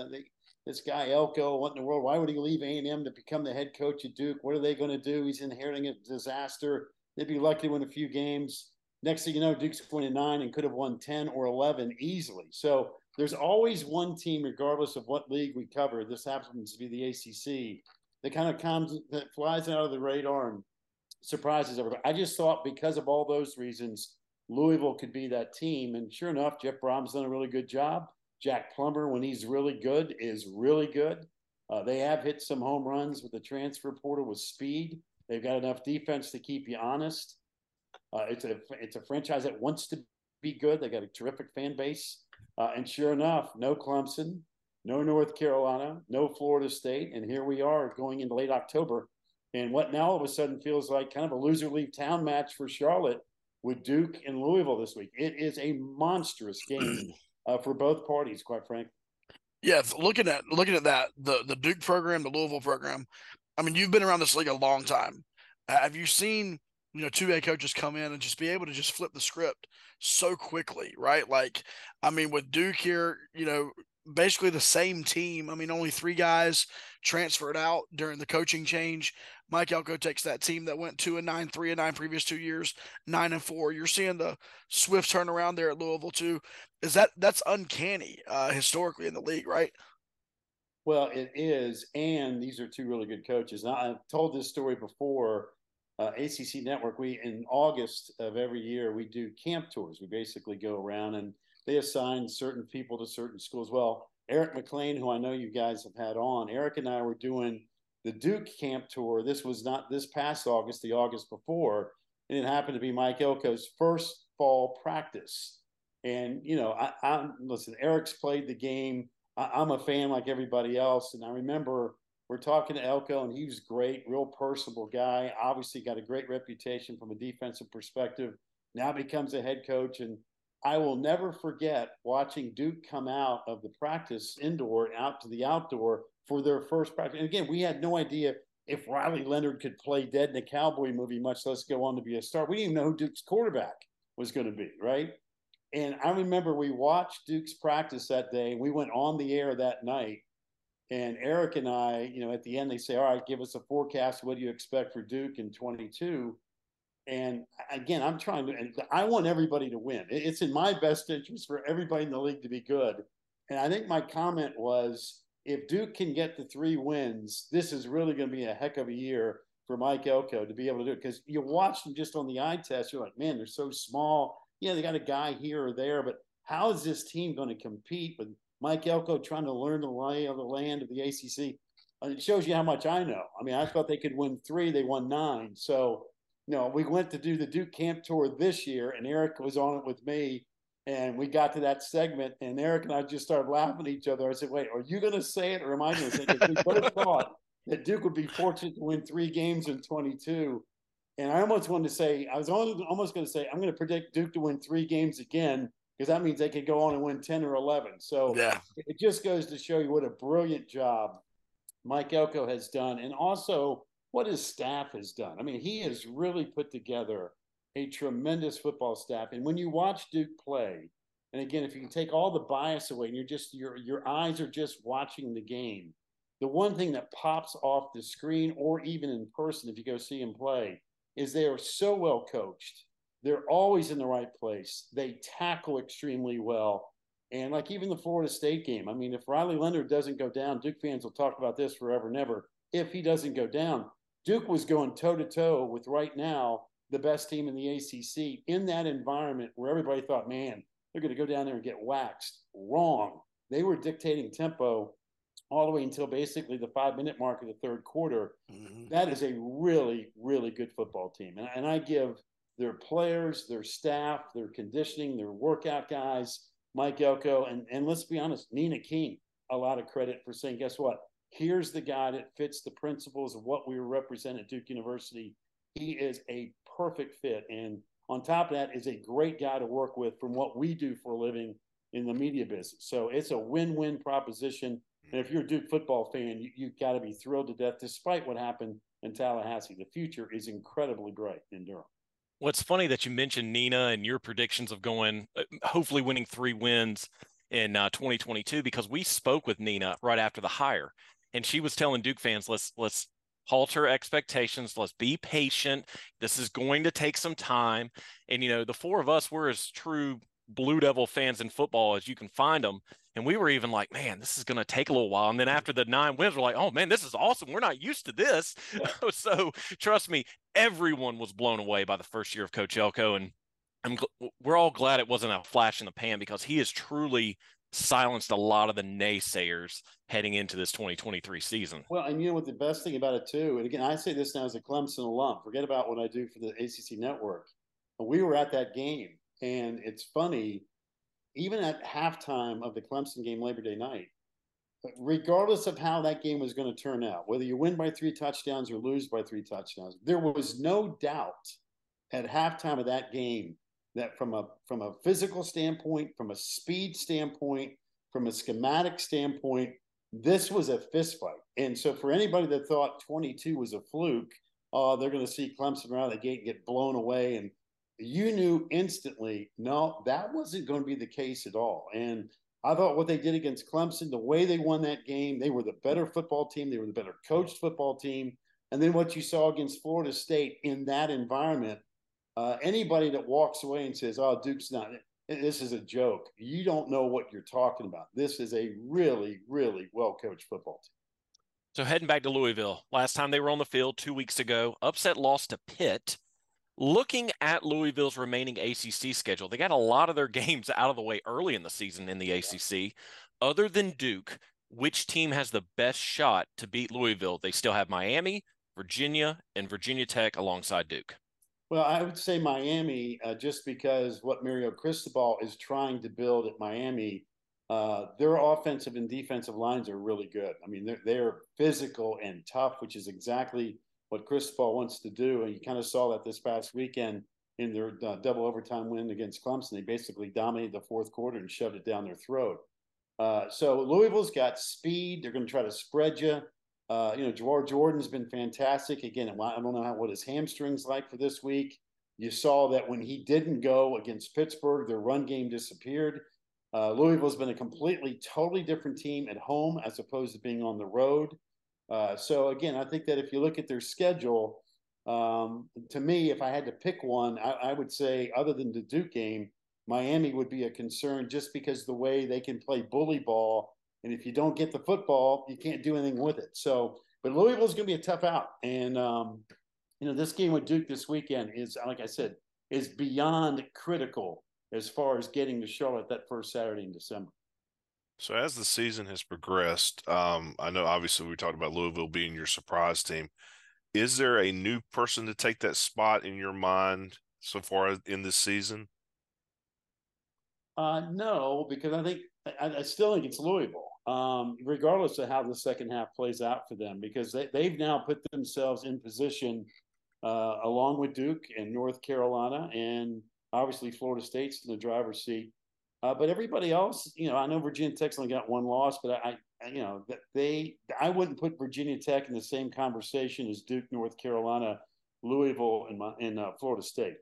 This guy Elko, what in the world? Why would he leave A&M to become the head coach at Duke? What are they going to do? He's inheriting a disaster. They'd be lucky to win a few games. Next thing you know, Duke's 29 and could have won 10 or 11 easily. So there's always one team, regardless of what league we cover. This happens to be the ACC that kind of comes, that flies out of the radar and surprises everybody. I just thought because of all those reasons, Louisville could be that team. And sure enough, Jeff Brohm's done a really good job. Jack Plummer, when he's really good, is really good. Uh, they have hit some home runs with the transfer portal with speed. They've got enough defense to keep you honest. Uh, it's a it's a franchise that wants to be good. They got a terrific fan base. Uh, and sure enough, no Clemson, no North Carolina, no Florida State. And here we are going into late October. And what now all of a sudden feels like kind of a loser leave town match for Charlotte with Duke and Louisville this week. It is a monstrous game uh, for both parties, quite frankly. Yeah, looking at looking at that, the the Duke program, the Louisville program. I mean, you've been around this league a long time. Have you seen you know two head coaches come in and just be able to just flip the script so quickly, right? Like, I mean, with Duke here, you know, basically the same team. I mean, only three guys transferred out during the coaching change. Mike Elko takes that team that went two and nine, three and nine previous two years, nine and four. You're seeing the swift turnaround there at Louisville too. Is that that's uncanny uh, historically in the league, right? Well, it is, and these are two really good coaches. Now, I've told this story before. Uh, ACC Network, we in August of every year we do camp tours. We basically go around and they assign certain people to certain schools. Well, Eric Mac Lain, who I know you guys have had on, Eric and I were doing the Duke camp tour. This was not this past August, the August before, and it happened to be Mike Elko's first fall practice. And you know, I, I listen. Eric's played the game. I, am a fan like everybody else, and I remember we're talking to Elko, and he was great, real personable guy. Obviously, got a great reputation from a defensive perspective. Now becomes a head coach, and I will never forget watching Duke come out of the practice indoor out to the outdoor for their first practice. And again, we had no idea if Riley Leonard could play dead in a cowboy movie, much less go on to be a star. We didn't even know who Duke's quarterback was going to be, right? And I remember we watched Duke's practice that day. We went on the air that night. And Eric and I, you know, at the end, they say, All right, give us a forecast. What do you expect for Duke in 22? And again, I'm trying to, and I want everybody to win. It's in my best interest for everybody in the league to be good. And I think my comment was if Duke can get the three wins, this is really going to be a heck of a year for Mike Elko to be able to do it. Because you watch them just on the eye test, you're like, man, they're so small. Yeah, they got a guy here or there, but how is this team going to compete with Mike Elko trying to learn the lay of the land of the ACC? And uh, it shows you how much I know. I mean, I thought they could win three, they won nine. So, you know, we went to do the Duke camp tour this year, and Eric was on it with me and we got to that segment, and Eric and I just started laughing at each other. I said, "Wait, are you going to say it, or am I going to say it?" We both thought that Duke would be fortunate to win three games in 22, and I almost wanted to say, I was almost going to say, I'm going to predict Duke to win three games again because that means they could go on and win 10 or 11. So yeah. it just goes to show you what a brilliant job Mike Elko has done, and also what his staff has done. I mean, he has really put together a tremendous football staff. And when you watch Duke play, and again, if you can take all the bias away and you're just your your eyes are just watching the game, the one thing that pops off the screen or even in person if you go see them play is they are so well coached. They're always in the right place. They tackle extremely well. And like even the Florida State game, I mean, if Riley Leonard doesn't go down, Duke fans will talk about this forever and ever. If he doesn't go down, Duke was going toe to toe with right now the best team in the ACC in that environment where everybody thought, man, they're going to go down there and get waxed. Wrong. They were dictating tempo all the way until basically the five minute mark of the third quarter. Mm-hmm. That is a really, really good football team. And, and I give their players, their staff, their conditioning, their workout guys, Mike Elko, and, and let's be honest, Nina King, a lot of credit for saying, guess what? Here's the guy that fits the principles of what we represent at Duke University. He is a perfect fit. And on top of that, is a great guy to work with from what we do for a living in the media business. So it's a win-win proposition. And if you're a Duke football fan, you, you've got to be thrilled to death, despite what happened in Tallahassee. The future is incredibly bright in Durham. What's funny that you mentioned Nina and your predictions of going, uh, hopefully winning three wins in uh, 2022, because we spoke with Nina right after the hire, and she was telling Duke fans, let's let's halter expectations. Let's be patient. This is going to take some time. And, you know, the four of us, we're as true Blue Devil fans in football as you can find them. And we were even like, man, this is going to take a little while. And then after the nine wins, we're like, oh, man, this is awesome. We're not used to this. so trust me, everyone was blown away by the first year of Coach Elko. And I'm, we're all glad it wasn't a flash in the pan because he is truly silenced a lot of the naysayers heading into this 2023 season. Well, and you know what the best thing about it too, and again, I say this now as a Clemson alum. Forget about what I do for the ACC network. We were at that game, And it's funny, even at halftime of the Clemson game Labor Day night, regardless of how that game was going to turn out, whether you win by three touchdowns or lose by three touchdowns, there was no doubt at halftime of that game that from a from a physical standpoint, from a speed standpoint, from a schematic standpoint, this was a fist fight. And so for anybody that thought 22 was a fluke, uh, they're going to see Clemson around the gate and get blown away. And you knew instantly, no, that wasn't going to be the case at all. And I thought what they did against Clemson, the way they won that game, they were the better football team. They were the better coached football team. And then what you saw against Florida State in that environment, uh, anybody that walks away and says, "Oh, Duke's not," this is a joke. You don't know what you're talking about. This is a really, really well coached football team. So heading back to Louisville, last time they were on the field two weeks ago, upset loss to Pitt. Looking at Louisville's remaining ACC schedule, they got a lot of their games out of the way early in the season in the ACC. Other than Duke, which team has the best shot to beat Louisville? They still have Miami, Virginia, and Virginia Tech alongside Duke. Well, I would say Miami, uh, just because what Mario Cristobal is trying to build at Miami, uh, their offensive and defensive lines are really good. I mean, they're, they're physical and tough, which is exactly what Cristobal wants to do. And you kind of saw that this past weekend in their uh, double overtime win against Clemson. They basically dominated the fourth quarter and shoved it down their throat. Uh, so Louisville's got speed. They're going to try to spread you. Uh, you know, Jawhar Jordan's been fantastic. Again, I don't know how, what his hamstrings like for this week. You saw that when he didn't go against Pittsburgh, their run game disappeared. Uh, Louisville's been a completely, totally different team at home as opposed to being on the road. Uh, so again, I think that if you look at their schedule, um, to me, if I had to pick one, I, I, would say other than the Duke game, Miami would be a concern just because the way they can play bully ball and if you don't get the football, you can't do anything with it. So, but Louisville is going to be a tough out. And, um, you know, this game with Duke this weekend is, like I said, is beyond critical as far as getting to Charlotte that first Saturday in December. So as the season has progressed, um, I know obviously we talked about Louisville being your surprise team. Is there a new person to take that spot in your mind so far in this season? Uh, no, because I think I, I still think it's Louisville um, regardless of how the second half plays out for them, because they, they've now put themselves in position uh, along with Duke and North Carolina, and obviously Florida State's in the driver's seat. Uh, but everybody else, you know, I know Virginia Tech's only got one loss, but I, I, you know, they, I wouldn't put Virginia Tech in the same conversation as Duke, North Carolina, Louisville, and in uh, Florida State.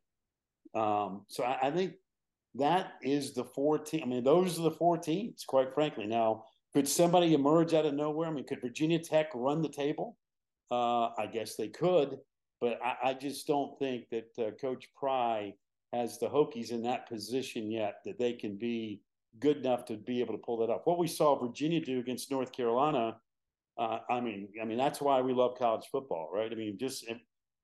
Um, so I, I think that is the four team. I mean, those are the four teams, quite frankly. Now, could somebody emerge out of nowhere? I mean, could Virginia Tech run the table? Uh, I guess they could, but I, I just don't think that uh, Coach Pry has the Hokies in that position yet that they can be good enough to be able to pull that up. What we saw Virginia do against North Carolina, uh, I mean, I mean that's why we love college football, right? I mean, just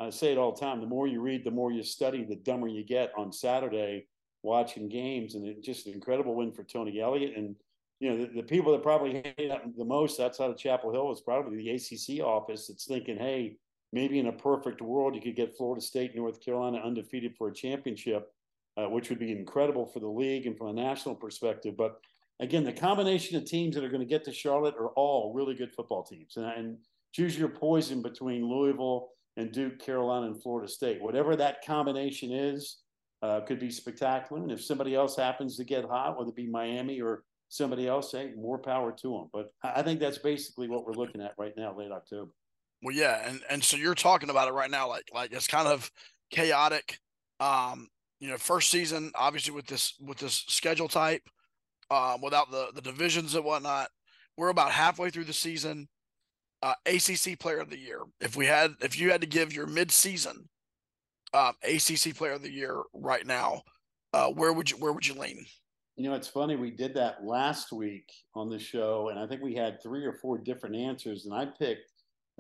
I say it all the time: the more you read, the more you study, the dumber you get. On Saturday, watching games, and it, just an incredible win for Tony Elliott and you know, the, the people that probably hate that the most outside of Chapel Hill is probably the ACC office that's thinking, hey, maybe in a perfect world, you could get Florida State, North Carolina undefeated for a championship, uh, which would be incredible for the league and from a national perspective. But again, the combination of teams that are going to get to Charlotte are all really good football teams. And, and choose your poison between Louisville and Duke, Carolina, and Florida State. Whatever that combination is, uh, could be spectacular. And if somebody else happens to get hot, whether it be Miami or somebody else, say more power to them. But I think that's basically what we're looking at right now, late October. Well, yeah, and and so you're talking about it right now, like like it's kind of chaotic. Um, you know, first season, obviously with this with this schedule type, um, without the the divisions and whatnot, we're about halfway through the season. Uh, ACC Player of the Year. If we had, if you had to give your mid-season um, ACC Player of the Year right now, uh, where would you where would you lean? You know, it's funny. We did that last week on the show, and I think we had three or four different answers, and I picked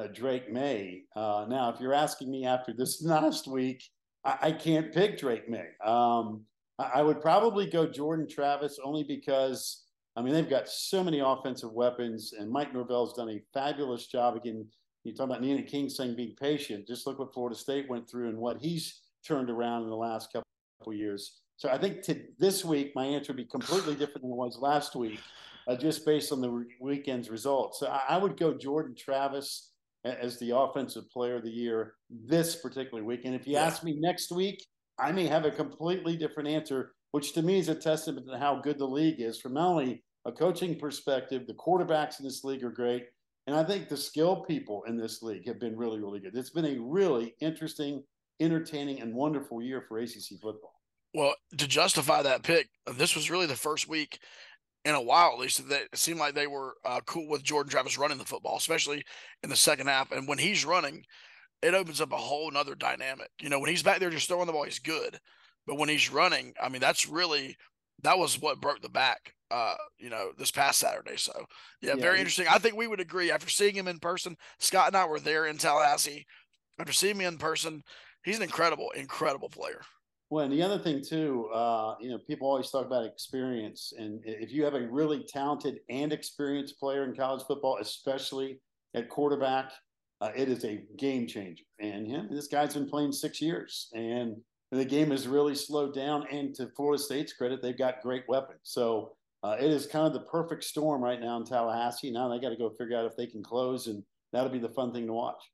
uh, Drake Maye. Uh, now, if you're asking me after this last week, I, I can't pick Drake Maye. Um, I, I would probably go Jordan Travis only because, I mean, they've got so many offensive weapons, and Mike Norvell's done a fabulous job. Again, you talk about Nina King saying being patient. Just look what Florida State went through and what he's turned around in the last couple years. So I think to this week, my answer would be completely different than it was last week, uh, just based on the re- weekend's results. So I, I, would go Jordan Travis as the offensive player of the year this particular week. And if you yeah. ask me next week, I may have a completely different answer, which to me is a testament to how good the league is from not only a coaching perspective, the quarterbacks in this league are great. And I think the skill people in this league have been really, really good. It's been a really interesting, entertaining, and wonderful year for ACC football. Well, to justify that pick, this was really the first week in a while, at least, that it seemed like they were uh, cool with Jordan Travis running the football, especially in the second half. And when he's running, it opens up a whole nother dynamic. You know, when he's back there just throwing the ball, he's good. But when he's running, I mean, that's really that was what broke the back. Uh, you know, this past Saturday. So yeah, yeah very interesting. I think we would agree after seeing him in person. Scott and I were there in Tallahassee. After seeing him in person, he's an incredible, incredible player. Well, and the other thing too, uh, you know, people always talk about experience, and if you have a really talented and experienced player in college football, especially at quarterback, uh, it is a game changer. And him, this guy's been playing six years, and the game has really slowed down. And to Florida State's credit, they've got great weapons. So uh, it is kind of the perfect storm right now in Tallahassee. Now they got to go figure out if they can close, and that'll be the fun thing to watch.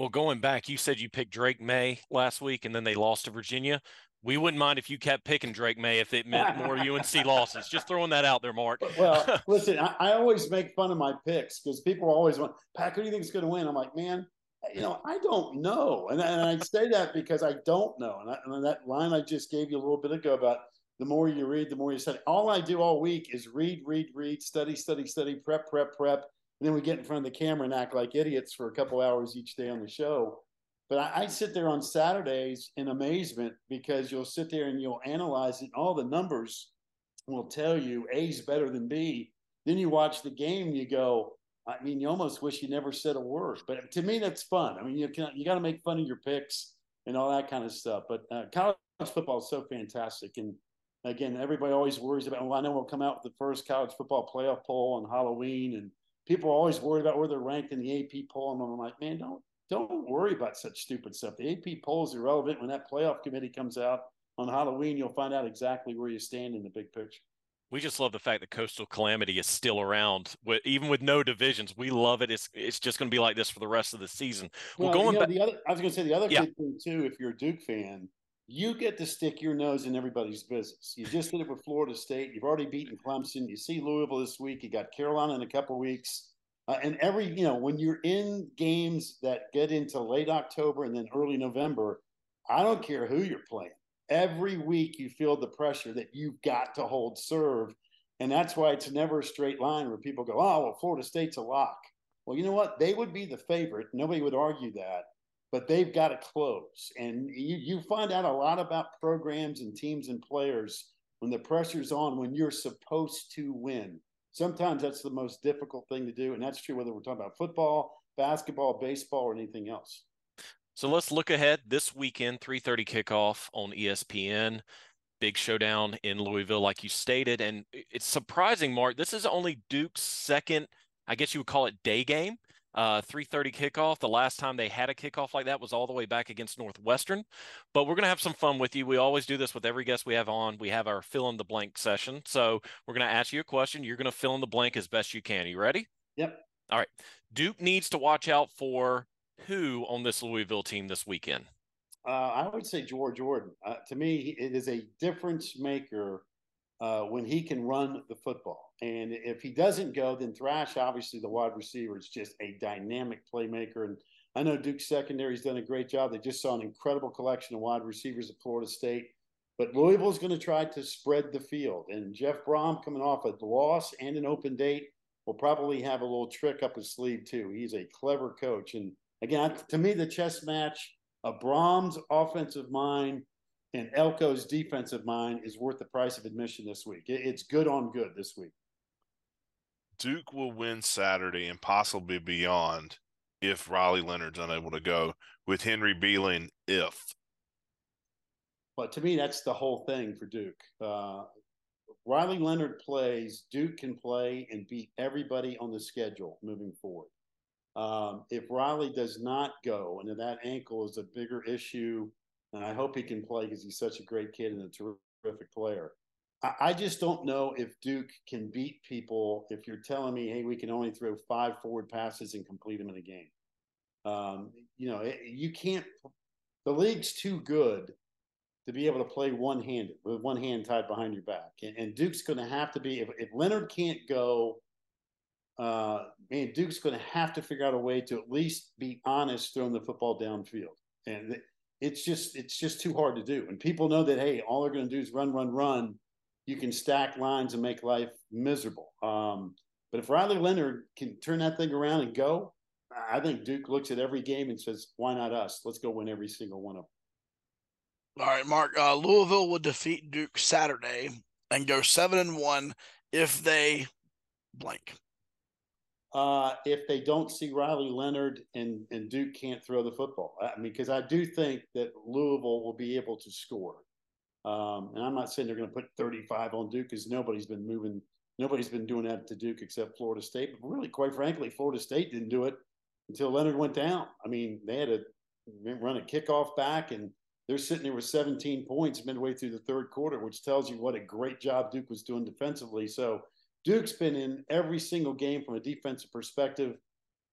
Well, going back, you said you picked Drake Maye last week, and then they lost to Virginia. We wouldn't mind if you kept picking Drake Maye if it meant more UNC losses. Just throwing that out there, Mark. well, listen, I, I, always make fun of my picks because people always want, Pat, who do you think is going to win? I'm like, man, you know, I don't know. And, and I say that because I don't know. And, I, and, that line I just gave you a little bit ago about the more you read, the more you study. All I do all week is read, read, read, study, study, study, prep, prep, prep. And then we get in front of the camera and act like idiots for a couple hours each day on the show. But I, I, sit there on Saturdays in amazement because you'll sit there and you'll analyze it, all the numbers will tell you A's better than B. Then you watch the game, you go, I mean, you almost wish you never said a word. But to me, that's fun. I mean, you you got to make fun of your picks and all that kind of stuff. But uh, college football is so fantastic, and again, everybody always worries about. Well, I know we'll come out with the first college football playoff poll on Halloween, and people are always worried about where they're ranked in the AP poll. And I'm like, man, don't don't worry about such stupid stuff. The AP poll is irrelevant. When that playoff committee comes out on Halloween, you'll find out exactly where you stand in the big picture. We just love the fact that Coastal Calamity is still around, even with no divisions. We love it. It's it's just going to be like this for the rest of the season. Well, well going you know, back, the other, I was going to say the other yeah. thing too. If you're a Duke fan, you get to stick your nose in everybody's business. You just did it with Florida State. You've already beaten Clemson. You see Louisville this week. You got Carolina in a couple weeks. Uh, and every, you know, when you're in games that get into late October and then early November, I don't care who you're playing. Every week you feel the pressure that you've got to hold serve. And that's why it's never a straight line where people go, oh, well, Florida State's a lock. Well, you know what? They would be the favorite. Nobody would argue that, but they've got to close. And you, you find out a lot about programs and teams and players when the pressure's on, when you're supposed to win sometimes that's the most difficult thing to do. And that's true whether we're talking about football, basketball, baseball, or anything else. So let's look ahead this weekend, 3:30 kickoff on ESPN. Big showdown in Louisville, like you stated. And it's surprising, Mark. This is only Duke's second, I guess you would call it day game uh, 3:30 kickoff. The last time they had a kickoff like that was all the way back against Northwestern. But we're going to have some fun with you. We always do this with every guest we have on. We have our fill in the blank session. So we're going to ask you a question. You're going to fill in the blank as best you can. Are you ready? Yep. All right. Duke needs to watch out for who on this Louisville team this weekend? Uh, I would say Jawhar Jordan. Uh, to me, it is a difference maker uh, when he can run the football. And if he doesn't go, then Thrash, obviously the wide receiver, is just a dynamic playmaker. And I know Duke secondary's done a great job. They just saw an incredible collection of wide receivers at Florida State. But Louisville's going to try to spread the field. And Jeff Brohm, coming off a loss and an open date, will probably have a little trick up his sleeve, too. He's a clever coach. And again, to me, the chess match of Brohm's offensive mind and Elko's defensive mind is worth the price of admission this week. It's good on good this week. Duke will win Saturday and possibly beyond if Riley Leonard's unable to go with Henry Belin if. But to me, that's the whole thing for Duke. Uh, Riley Leonard plays, Duke can play and beat everybody on the schedule moving forward. Um, if Riley does not go, and that ankle is a bigger issue and I hope he can play because he's such a great kid and a terrific player. I, just don't know if Duke can beat people if you're telling me, hey, we can only throw five forward passes and complete them in a game. Um, you know, it, you can't. The league's too good to be able to play one handed with one hand tied behind your back. And, and Duke's going to have to be if, if Leonard can't go. Uh, man, Duke's going to have to figure out a way to at least be honest throwing the football downfield, and it's just it's just too hard to do. And people know that hey, all they're going to do is run, run, run. You can stack lines and make life miserable. Um, but if Riley Leonard can turn that thing around and go, I think Duke looks at every game and says, "Why not us? Let's go win every single one of them." All right, Mark. Uh, Louisville would defeat Duke Saturday and go seven and one if they blank. Uh, if they don't see Riley Leonard and and Duke can't throw the football, I mean, because I do think that Louisville will be able to score. Um, and I'm not saying they're going to put 35 on Duke because nobody's been moving, nobody's been doing that to Duke except Florida State. But really, quite frankly, Florida State didn't do it until Leonard went down. I mean, they had to run a kickoff back and they're sitting there with 17 points midway through the third quarter, which tells you what a great job Duke was doing defensively. So Duke's been in every single game from a defensive perspective.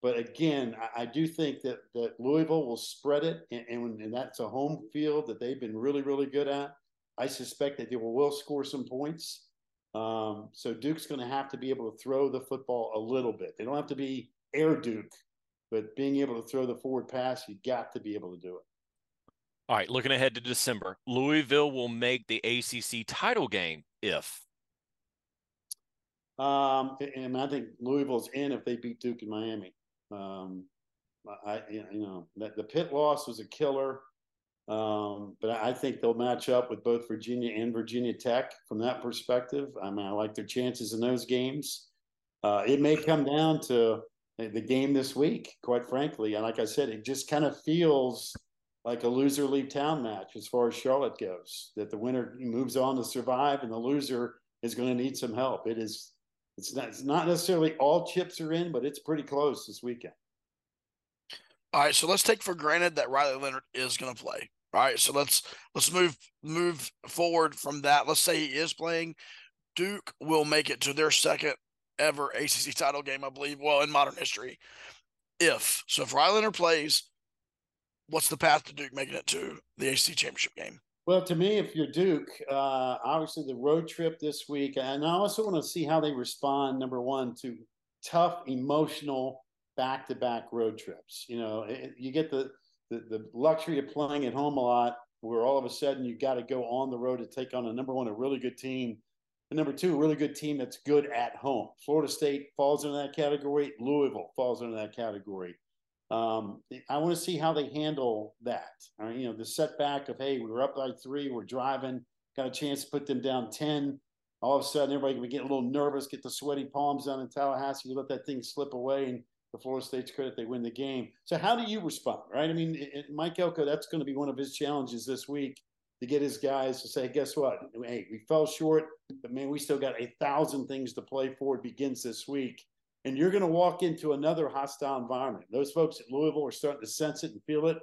But again, I, I do think that that Louisville will spread it, and, and, and, that's a home field that they've been really, really good at. I suspect that they will, score some points. Um, so Duke's going to have to be able to throw the football a little bit. They don't have to be air Duke, but being able to throw the forward pass, you got to be able to do it. All right, looking ahead to December, Louisville will make the ACC title game if. Um, and I think Louisville's in if they beat Duke in Miami. Um, I, you know, that the Pitt loss was a killer, um, but I think they'll match up with both Virginia and Virginia Tech from that perspective. I mean, I like their chances in those games. Uh, it may come down to the game this week, quite frankly. And like I said, it just kind of feels like a loser leave town match as far as Charlotte goes. That the winner moves on to survive, and the loser is going to need some help. It is. It's not. It's not necessarily all chips are in, but it's pretty close this weekend. All right, so let's take for granted that Riley Leonard is going to play. All right, so let's let's move move forward from that. Let's say he is playing. Duke will make it to their second ever ACC title game, I believe. Well, in modern history, if so, if Riley Leonard plays, what's the path to Duke making it to the ACC championship game? Well, to me, if you're Duke, uh, obviously the road trip this week, and I also want to see how they respond. Number one, to tough, emotional back-to-back road trips. You know, it, you get the, the the luxury of playing at home a lot, where all of a sudden you got to go on the road to take on a number one, a really good team, and number two, a really good team that's good at home. Florida State falls into that category. Louisville falls into that category. Um, I want to see how they handle that. You know, the setback of hey, we were up by three, we're driving, got a chance to put them down ten. All of a sudden, everybody can get a little nervous, get the sweaty palms down in Tallahassee. You let that thing slip away, and the Florida State's credit, they win the game. So, how do you respond, right? I mean, it, Mike Elko, that's going to be one of his challenges this week to get his guys to say, guess what? Hey, we fell short, but man, we still got a thousand things to play for. It begins this week and you're going to walk into another hostile environment. Those folks at Louisville are starting to sense it and feel it.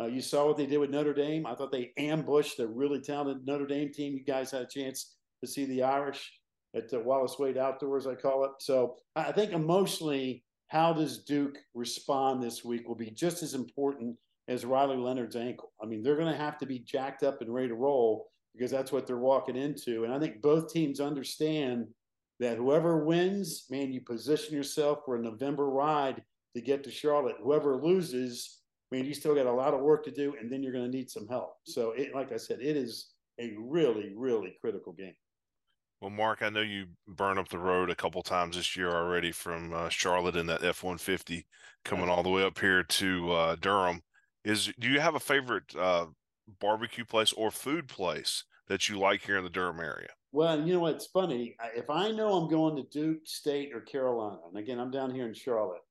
Uh, you saw what they did with Notre Dame. I thought they ambushed a really talented Notre Dame team. You guys had a chance to see the Irish at the Wallace Wade Outdoors, I call it. So I think emotionally, how does Duke respond this week will be just as important as Riley Leonard's ankle. I mean, they're going to have to be jacked up and ready to roll because that's what they're walking into. And I think both teams understand – that whoever wins, man, you position yourself for a November ride to get to Charlotte. Whoever loses, man, you still got a lot of work to do, and then you're going to need some help. So, it, like I said, it is a really, really critical game. Well, Mark, I know you burn up the road a couple times this year already from uh, Charlotte in that F one fifty coming all the way up here to uh, Durham. Is do you have a favorite uh, barbecue place or food place that you like here in the Durham area? Well, you know what's funny? If I know I'm going to Duke State or Carolina, and again, I'm down here in Charlotte,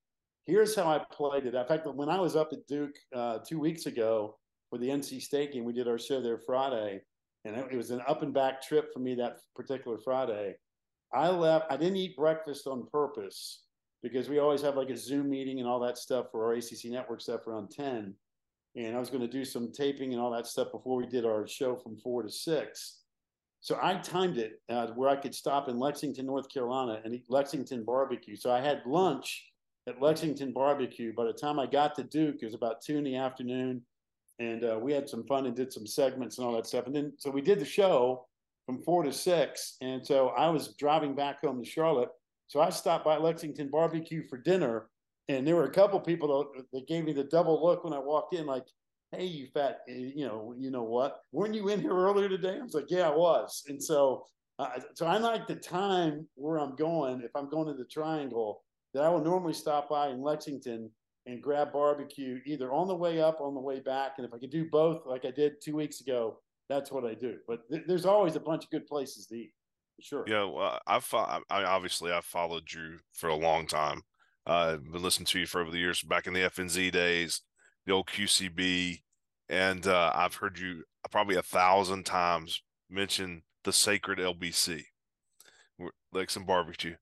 here's how I played it. In fact, when I was up at Duke uh, two weeks ago for the NC State game, we did our show there Friday, and it was an up and back trip for me that particular Friday. I left, I didn't eat breakfast on purpose because we always have like a Zoom meeting and all that stuff for our ACC network stuff around 10. And I was going to do some taping and all that stuff before we did our show from four to six. So I timed it uh, where I could stop in Lexington, North Carolina, and eat Lexington barbecue. So I had lunch at Lexington barbecue. By the time I got to Duke, it was about two in the afternoon, and uh, we had some fun and did some segments and all that stuff. And then so we did the show from four to six, and so I was driving back home to Charlotte. So I stopped by Lexington barbecue for dinner, and there were a couple people that, that gave me the double look when I walked in, like hey, you fat, eh, you know, you know what? Weren't you in here earlier today? I was like, yeah, I was. And so, uh, so I like the time where I'm going. If I'm going to the Triangle, that I will normally stop by in Lexington and grab barbecue either on the way up, on the way back. And if I could do both, like I did two weeks ago, that's what I do. But th- there's always a bunch of good places to eat. Sure. Yeah, well, I've fo- I obviously I've followed Drew for a long time. Uh, I've been listening to you for over the years, back in the FNZ days the old QCB, and uh, I've heard you probably a thousand times mention the sacred LBC, like some barbecue.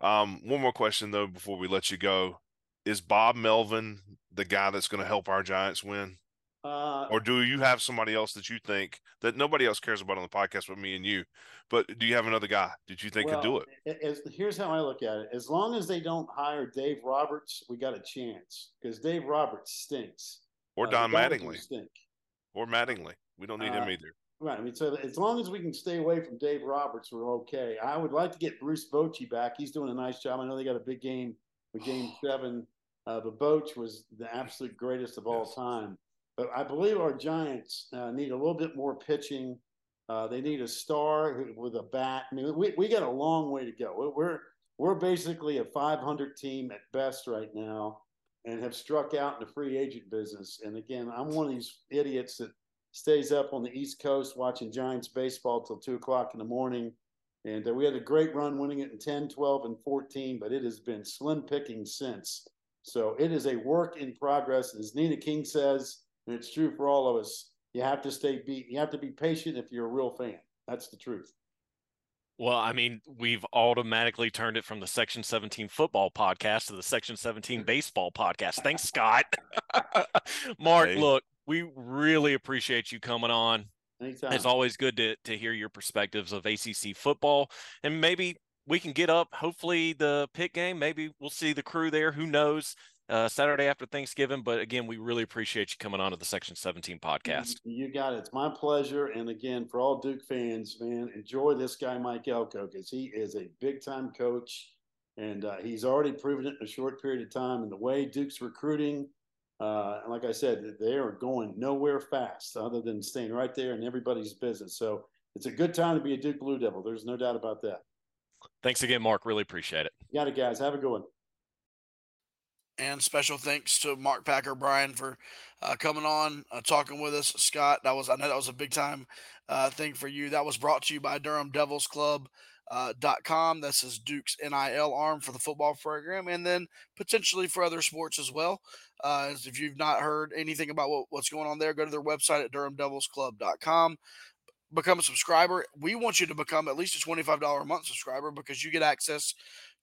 Um, one more question though before we let you go: Is Bob Melvin the guy that's going to help our Giants win? Uh, or do you have somebody else that you think that nobody else cares about on the podcast but me and you? But do you have another guy that you think well, could do it? As, here's how I look at it: as long as they don't hire Dave Roberts, we got a chance because Dave Roberts stinks. Or uh, Don Mattingly. Stink. Or Mattingly. We don't need uh, him either. Right. I mean, so as long as we can stay away from Dave Roberts, we're okay. I would like to get Bruce Bochy back. He's doing a nice job. I know they got a big game for Game Seven, uh, but Boch was the absolute greatest of all yes. time. But I believe our Giants uh, need a little bit more pitching. Uh, they need a star with a bat. I mean, we, we got a long way to go. We're we're basically a 500 team at best right now, and have struck out in the free agent business. And again, I'm one of these idiots that stays up on the East Coast watching Giants baseball till two o'clock in the morning. And uh, we had a great run winning it in 10, 12, and 14, but it has been slim picking since. So it is a work in progress. As Nina King says, and it's true for all of us. You have to stay be you have to be patient if you're a real fan. That's the truth. Well, I mean, we've automatically turned it from the Section 17 football podcast to the Section 17 baseball podcast. Thanks, Scott. Mark, hey. look, we really appreciate you coming on. Anytime. It's always good to, to hear your perspectives of ACC football. And maybe we can get up, hopefully, the Pitt game. Maybe we'll see the crew there. Who knows? uh, Saturday after Thanksgiving. But again, we really appreciate you coming on to the Section 17 podcast. You got it. It's my pleasure. And again, for all Duke fans, man, enjoy this guy, Mike Elko, because he is a big time coach. And uh, he's already proven it in a short period of time. And the way Duke's recruiting, uh, and like I said, they are going nowhere fast other than staying right there in everybody's business. So it's a good time to be a Duke Blue Devil. There's no doubt about that. Thanks again, Mark. Really appreciate it. You got it, guys. Have a good one. And special thanks to Mark Packer, Brian, for uh, coming on, uh, talking with us. Scott, that was I know that was a big time uh, thing for you. That was brought to you by Durham Devils Club. Uh, dot com. This is Duke's NIL arm for the football program, and then potentially for other sports as well. Uh, if you've not heard anything about what, what's going on there, go to their website at DurhamDevilsClub.com. Become a subscriber. We want you to become at least a $25 a month subscriber because you get access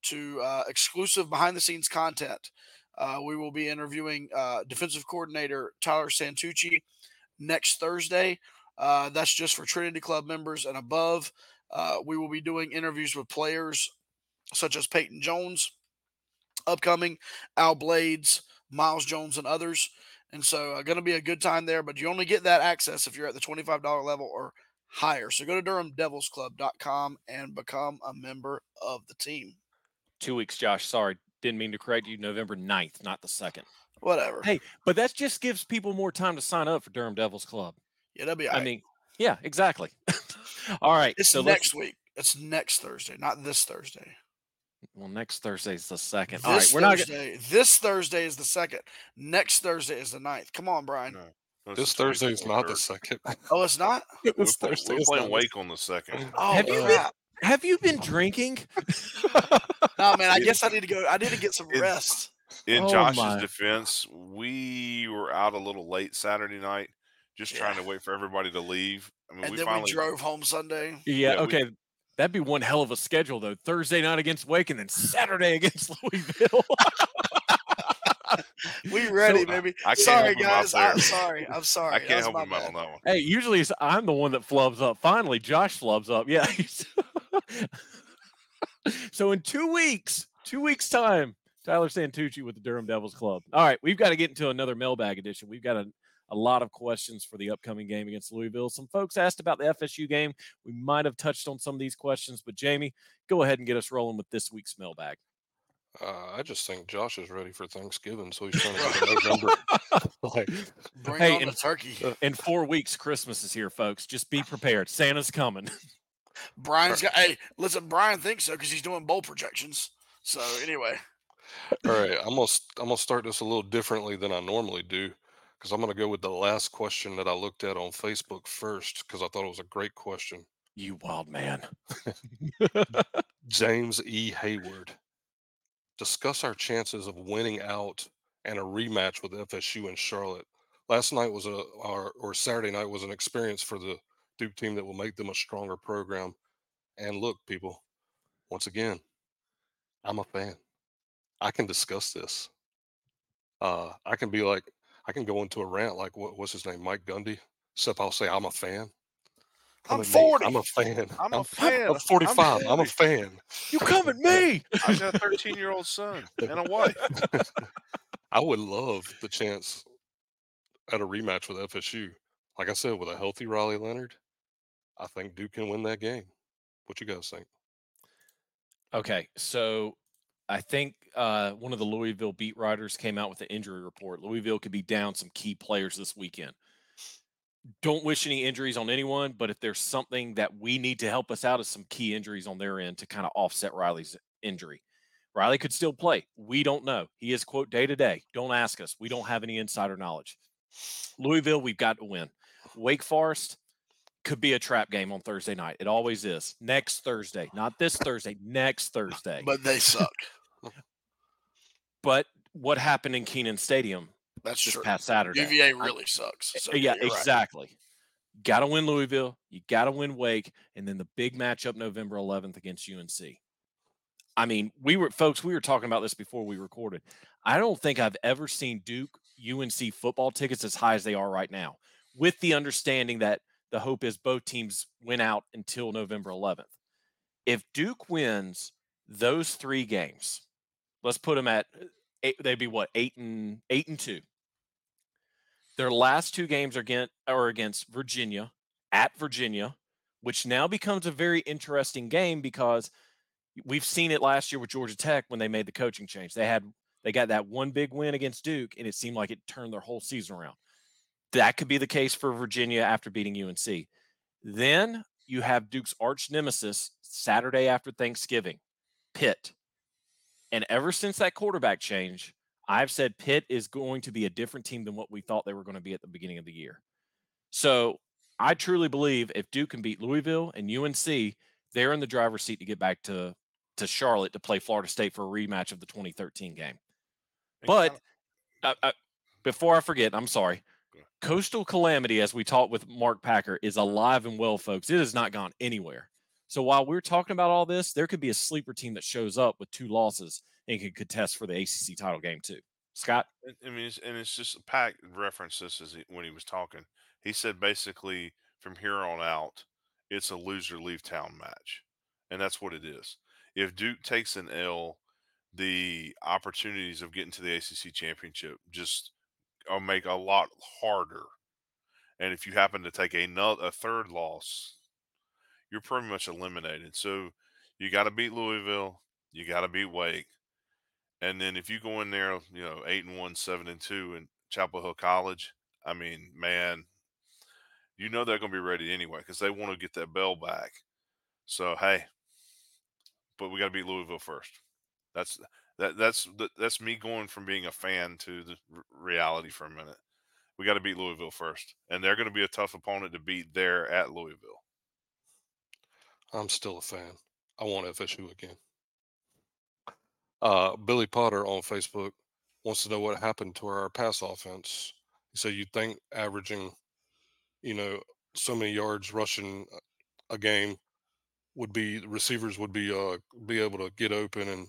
to uh, exclusive behind the scenes content uh, we will be interviewing uh, defensive coordinator Tyler Santucci next Thursday. Uh, that's just for Trinity Club members and above. Uh, we will be doing interviews with players such as Peyton Jones, upcoming Al Blades, Miles Jones, and others. And so, uh, going to be a good time there, but you only get that access if you're at the $25 level or higher. So, go to DurhamDevilsClub.com and become a member of the team. Two weeks, Josh. Sorry, didn't mean to correct you. November 9th, not the second. Whatever. Hey, but that just gives people more time to sign up for Durham Devils Club. Yeah, that'd be. I mean, yeah, exactly. all right. It's so next week. It's next Thursday, not this Thursday. Well, next Thursday is the second. This all right, we're Thursday, not. Gonna... This Thursday is the second. Next Thursday is the ninth. Come on, Brian. No. This Thursday is not the second. Oh, it's not. this we're, Thursday we're playing Wake on the second. Oh, have you been, have you been drinking? no, man. I guess I need to go. I need to get some rest. In oh Josh's my. defense, we were out a little late Saturday night, just yeah. trying to wait for everybody to leave. I mean, and we then finally, we drove home Sunday. Yeah. yeah okay. We, That'd be one hell of a schedule, though. Thursday night against Wake, and then Saturday against Louisville. We ready, So, baby. I can't sorry, help him out guys. I'm sorry. I'm sorry. I can't was help my him out on that one. Hey, usually it's, I'm the one that flubs up. Finally, Josh flubs up. Yeah. so in two weeks, two weeks time, Tyler Santucci with the Durham Devils Club. All right, we've got to get into another mailbag edition. We've got a, a lot of questions for the upcoming game against Louisville. Some folks asked about the FSU game. We might have touched on some of these questions, but Jamie, go ahead and get us rolling with this week's mailbag. Uh, I just think Josh is ready for Thanksgiving, so he's trying to get to November. like, Bring Hey, on and- the turkey. In four weeks, Christmas is here, folks. Just be prepared. Santa's coming. Brian's got. Hey, listen. Brian thinks so because he's doing bowl projections. So anyway, all right, I'm gonna I'm gonna start this a little differently than I normally do because I'm gonna go with the last question that I looked at on Facebook first because I thought it was a great question. You wild man. James E. Hayward. Discuss our chances of winning out and a rematch with FSU in Charlotte. Last night was a or, or Saturday night was an experience for the Duke team that will make them a stronger program. And look, people, once again, I'm a fan. I can discuss this. Uh, I can be like, I can go into a rant like what, what's his name, Mike Gundy. Except I'll say I'm a fan. I'm at me, 40. I'm a fan. I'm a fan. I'm 45. I'm a fan. You come at me. I got a 13 year old son and a wife. I would love the chance at a rematch with FSU. Like I said, with a healthy Riley Leonard, I think Duke can win that game. What you guys think? Okay, so I think uh, one of the Louisville beat writers came out with an injury report. Louisville could be down some key players this weekend. Don't wish any injuries on anyone, but if there's something that we need to help us out, is some key injuries on their end to kind of offset Riley's injury. Riley could still play. We don't know. He is quote day to day. Don't ask us. We don't have any insider knowledge. Louisville, we've got to win. Wake Forest could be a trap game on Thursday night. It always is. Next Thursday, not this Thursday, next Thursday. but they suck. But what happened in Kenan Stadium That's just true. past Saturday? UVA really sucks. Eh, so, eh, yeah, you're right. exactly. Got to win Louisville. You got to win Wake, and then the big matchup November 11th against UNC. I mean, we were folks. We were talking about this before we recorded. I don't think I've ever seen Duke UNC football tickets as high as they are right now, with the understanding that the hope is both teams win out until November 11th. If Duke wins those three games, let's put them at eight, they'd be what eight and eight and two. Their last two games are against, are against Virginia at Virginia, which now becomes a very interesting game because we've seen it last year with Georgia Tech when they made the coaching change. They had they got that one big win against Duke, and it seemed like it turned their whole season around. That could be the case for Virginia after beating UNC. Then you have Duke's arch nemesis Saturday after Thanksgiving, Pitt. And ever since that quarterback change, I've said Pitt is going to be a different team than what we thought they were going to be at the beginning of the year. So I truly believe if Duke can beat Louisville and UNC, they're in the driver's seat to get back to to Charlotte to play Florida State for a rematch of the 2013 game. But uh, uh, before I forget, I'm sorry. Coastal Calamity, as we talked with Mark Packer, is alive and well, folks. It has not gone anywhere. So while we're talking about all this, there could be a sleeper team that shows up with two losses and can contest for the ACC title game too. Scott, I mean, it's, and it's just Pack referenced this as he, when he was talking. He said basically from here on out, it's a loser leave town match, and that's what it is. If Duke takes an L, the opportunities of getting to the ACC championship just are make a lot harder. And if you happen to take another a third loss, you're pretty much eliminated. So you got to beat Louisville, you got to beat Wake, and then if you go in there, you know, eight and one, seven and two in Chapel Hill College, I mean, man, you know they're going to be ready anyway because they want to get that bell back. So hey, but we got to beat Louisville first. That's that. That's that, that's me going from being a fan to the reality for a minute. We got to beat Louisville first, and they're going to be a tough opponent to beat there at Louisville. I'm still a fan. I want FSU again. Uh, Billy Potter on Facebook wants to know what happened to our pass offense. He said, "You think averaging, you know, so many yards rushing a game would be the receivers would be uh be able to get open and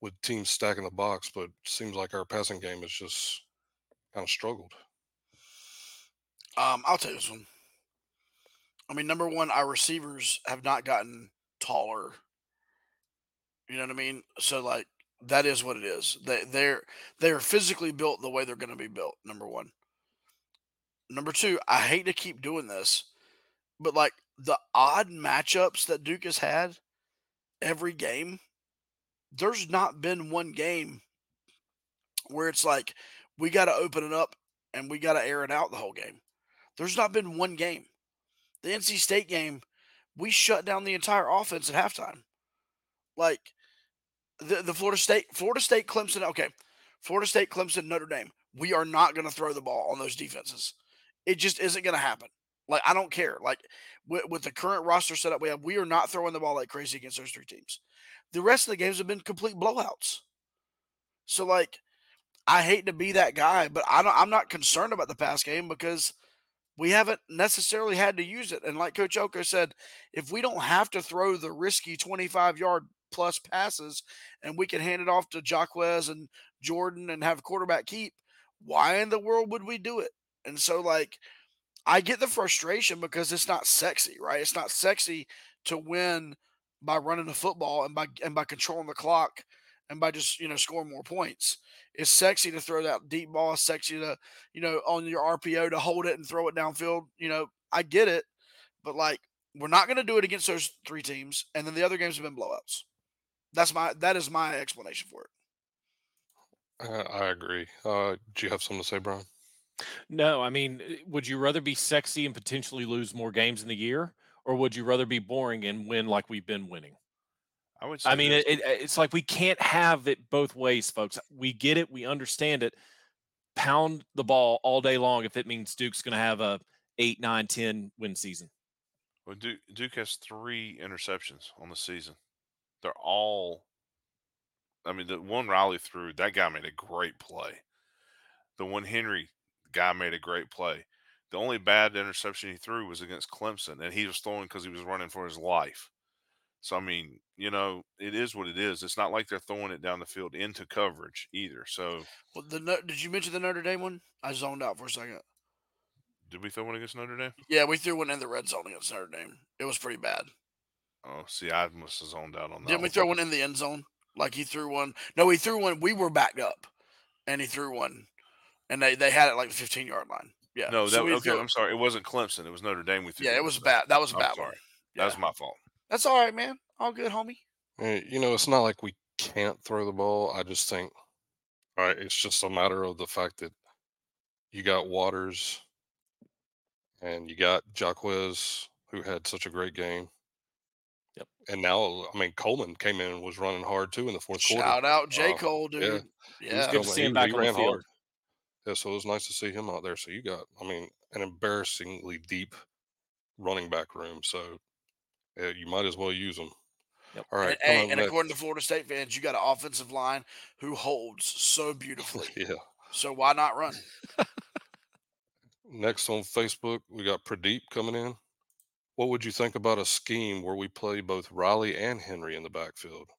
with teams stacking the box, but seems like our passing game has just kind of struggled. Um, I'll take this one. I mean, number one, our receivers have not gotten taller. You know what I mean? So like that is what it is. They they're they're physically built the way they're going to be built. Number one. Number two, I hate to keep doing this, but like the odd matchups that Duke has had every game, there's not been one game where it's like we got to open it up and we got to air it out the whole game. There's not been one game. The NC State game, we shut down the entire offense at halftime. Like the, the Florida State, Florida State, Clemson, okay. Florida State, Clemson, Notre Dame. We are not going to throw the ball on those defenses. It just isn't going to happen. Like, I don't care. Like, with, with, the current roster setup we have, we are not throwing the ball like crazy against those three teams. The rest of the games have been complete blowouts. So, like, I hate to be that guy, but I don't, I'm not concerned about the pass game because we haven't necessarily had to use it. And like Coach Elko said, if we don't have to throw the risky 25 yard plus passes and we can hand it off to Jaquez and Jordan and have a quarterback keep, why in the world would we do it? And so, like, I get the frustration because it's not sexy, right? It's not sexy to win by running the football and by and by controlling the clock and by just you know scoring more points. It's sexy to throw that deep ball. It's sexy to you know on your RPO to hold it and throw it downfield. You know, I get it, but like we're not going to do it against those three teams, and then the other games have been blowouts. That's my that is my explanation for it. I agree. Uh, do you have something to say, Brian? No, I mean, eh, would you rather be sexy and potentially lose more games in the year, or would you rather be boring and win like we've been winning? I would. I mean, it, it, it's like we can't have it both ways, folks. We get it, we understand it. Pound the ball all day long if it means Duke's going to have a eight, nine, ten win season. Well, Duke, Duke has three interceptions on the season. They're all. I mean, the one Riley threw, that guy made a great play. The one Henry guy made a great play. The only bad interception he threw was against Clemson, and he was throwing because he was running for his life. So I mean, you know, it is what it is. It's not like they're throwing it down the field into coverage either. So, well, the did you mention the Notre Dame one? I zoned out for a second. Did we throw one against Notre Dame? Yeah, we threw one in the red zone against Notre Dame. It was pretty bad. Oh, see, I must have zoned out on that. Didn't we throw one in the end zone? Like he threw one? No, he threw one. We were backed up, and he threw one and they they had it like the 15 yard line. Yeah. No, that so okay. Threw, I'm sorry. It wasn't Clemson. It was Notre Dame. With yeah, it was bad. That was a bad one. Yeah. That was my fault. That's all right, man. All good, homie. You know, it's not like we can't throw the ball. I just think, all right, it's just a matter of the fact that you got Waters and you got Jaquez, who had such a great game. Yep. And now, I mean, Coleman came in and was running hard too in the fourth Shout quarter. Shout out J. Uh, Cole, dude. Yeah. yeah. Good to see him back he on the field. Hard. Yeah, so it was nice to see him out there. So you got, I mean, an embarrassingly deep running back room. So yeah, you might as well use them. Yep. All right. And, and according to Florida State fans, you got an offensive line who holds so beautifully. yeah. So why not run? Next on Facebook, we got Pradeep coming in. What would you think about a scheme where we play both Riley and Henry in the backfield?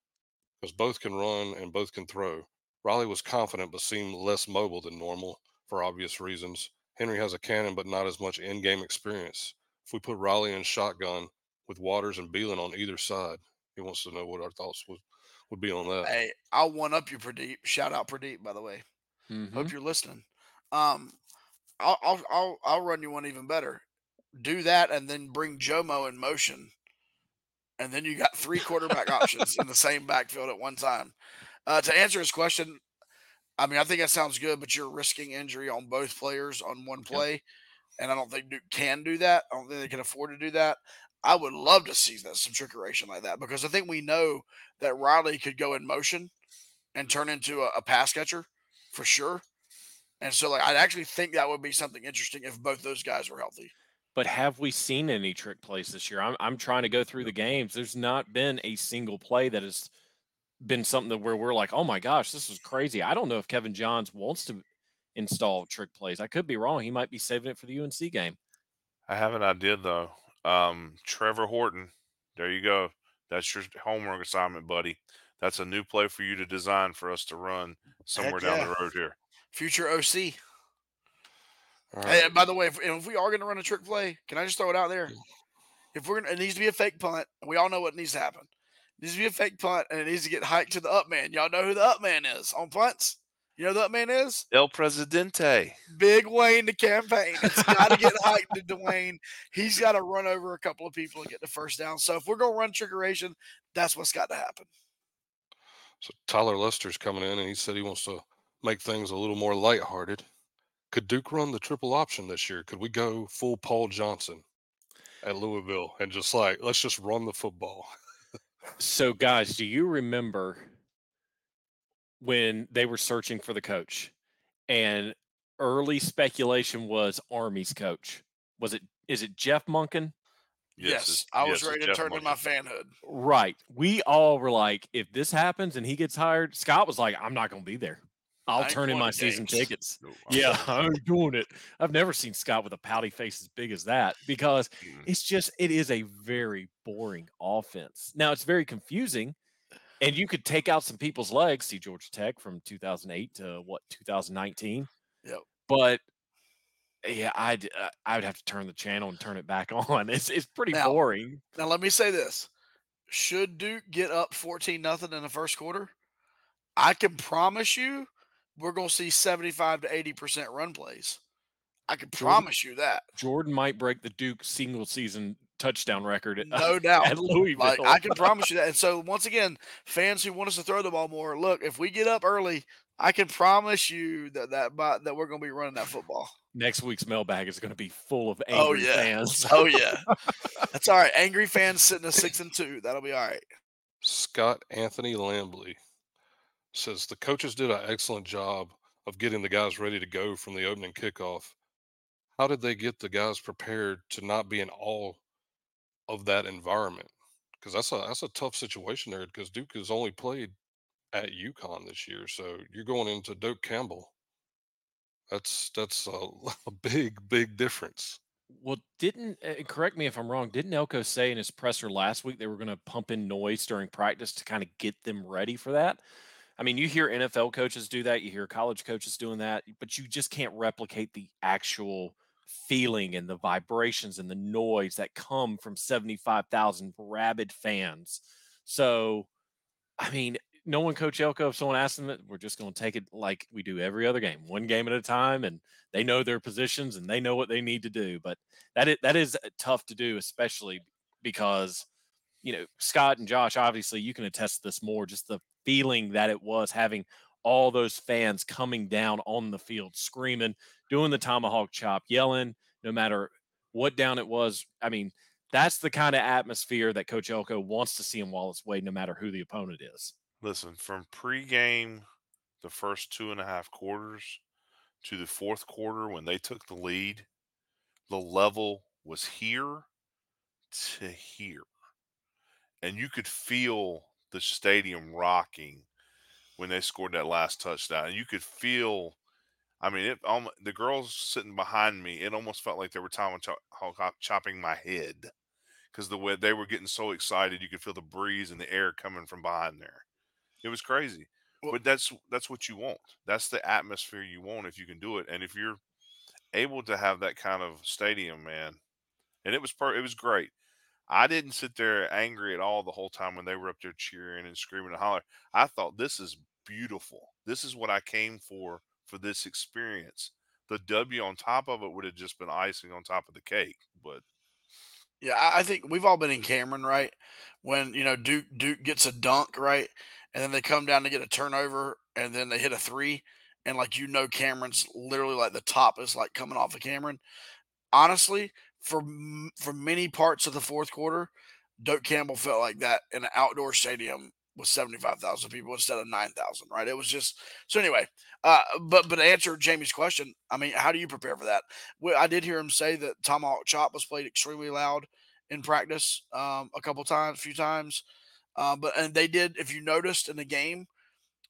Because both can run and both can throw. Riley was confident but seemed less mobile than normal for obvious reasons. Henry has a cannon but not as much in game experience. If we put Riley in shotgun with Waters and Belin on either side, he wants to know what our thoughts would, would be on that. Hey, I'll one up you, Pradeep. Shout out Pradeep, by the way. Mm-hmm. Hope you're listening. Um, I'll, I'll I'll I'll run you one even better. Do that and then bring Jomo in motion, and then you got three quarterback options in the same backfield at one time. Uh, to answer his question, I mean, I think that sounds good, but you're risking injury on both players on one play, yep. and I don't think Duke can do that. I don't think they can afford to do that. I would love to see that some trickery like that because I think we know that Riley could go in motion and turn into a, a pass catcher for sure. And so, like, I actually think that would be something interesting if both those guys were healthy. But have we seen any trick plays this year? I'm, I'm trying to go through the games. There's not been a single play that has – been something that where we're like, oh my gosh, this is crazy. I don't know if Kevin Johns wants to install trick plays. I could be wrong. He might be saving it for the UNC game. I have an idea though. Um, Trevor Horton, there you go. That's your homework assignment, buddy. That's a new play for you to design for us to run somewhere yeah. down the road here. Future OC. All Hey, right. and by the way, if, if we are going to run a trick play, can I just throw it out there? If we're gonna, it needs to be a fake punt. We all know what needs to happen. It needs to be a fake punt, and it needs to get hiked to the up man. Y'all know who the up man is on punts. You know who the up man is El Presidente. Big Wayne the campaign. It's got to get hiked to DeWayne. He's got to run over a couple of people and get the first down. So if we're gonna run trickeration, that's what's got to happen. So Tyler Lester's coming in and he said he wants to make things a little more lighthearted. Could Duke run the triple option this year? Could we go full Paul Johnson at Louisville and just like let's just run the football? So, guys, do you remember when they were searching for the coach and early speculation was Army's coach? Was it is it Jeff Monken? Yes, it's- I was yes, ready to Jeff turn in my fanhood. Right. We all were like, if this happens and he gets hired, Scott was like, I'm not going to be there. I'll turn in my season games." tickets. No, I'm Yeah. I'm doing it. I've never seen Scott with a pouty face as big as that because Mm. it's just it is a very boring offense. Now it's very confusing, and you could take out some people's legs. See Georgia Tech from 2008 to what 2019. Yep. But yeah, I'd uh, I would have to turn the channel and turn it back on. It's it's pretty Now- boring. Now let me say this: Should Duke get up fourteen nothing in the first quarter, I can promise you we're going to see seventy-five to eighty percent run plays. I can Jordan- promise you that, Jordan might break the Duke single season touchdown record at, no doubt. at Louisville. Like I can promise you that. And so once again, fans who want us to throw the ball more, look, if we get up early, I can promise you that that by, that we're going to be running that football. Next week's mailbag is going to be full of Oh, angry yeah. fans. Oh yeah, that's all right. Angry fans sitting at six and two. That'll be all right. Scott Anthony Lambley says the coaches did an excellent job of getting the guys ready to go from the opening kickoff. How did they get the guys prepared to not be in awe of that environment? Because that's a that's a tough situation there. Because Duke has only played at UConn this year, so you're going into Doak Campbell. That's that's a, a big big difference. Well, didn't uh, correct me if I'm wrong. Didn't Elko say in his presser last week they were going to pump in noise during practice to kind of get them ready for that? I mean, you hear NFL coaches do that, you hear college coaches doing that, but you just can't replicate the actual feeling and the vibrations and the noise that come from 75,000 rabid fans. So, I mean, knowing Coach Elko, if someone asks them we're just going to take it like we do every other game, one game at a time, and they know their positions and they know what they need to do. But that is, that is uh, tough to do, especially because you know Scott and Josh. Obviously, you can attest to this more. Just the feeling that it was having all those fans coming down on the field, screaming, doing the tomahawk chop, yelling, no matter what down it was. I mean, that's the kind of atmosphere that Coach Elko wants to see in Wallace Wade, no matter who the opponent is. Listen, from pregame, the first two and a half quarters to the fourth quarter when they took the lead, the level was here to here. And you could feel the stadium rocking when they scored that last touchdown. And you could feel, I mean, it almo- the girls sitting behind me, it almost felt like they were chop- chopping my head because the way they were getting so excited, you could feel the breeze and the air coming from behind there. It was crazy. Well- but that's that's what you want. That's the atmosphere you want if you can do it. And if you're able to have that kind of stadium, man, and it was per- it was great. I didn't sit there angry at all the whole time when they were up there cheering and screaming and hollering. I thought this is beautiful. This is what I came for for this experience. The W on top of it would have just been icing on top of the cake. But Yeah, I think we've all been in Cameron, right? When you know Duke Duke gets a dunk, right, and then they come down to get a turnover, and then they hit a three, and like you know Cameron's literally like the top is like coming off of Cameron. Honestly, for for many parts of the fourth quarter, Doak Campbell felt like that in an outdoor stadium with seventy five thousand people instead of nine thousand. Right? It was just so anyway. Uh, but but to answer Jamie's question, I mean, how do you prepare for that? Well, I did hear him say that Tomahawk Chop was played extremely loud in practice um, a couple times, a few times. Uh, but and they did, if you noticed in the game,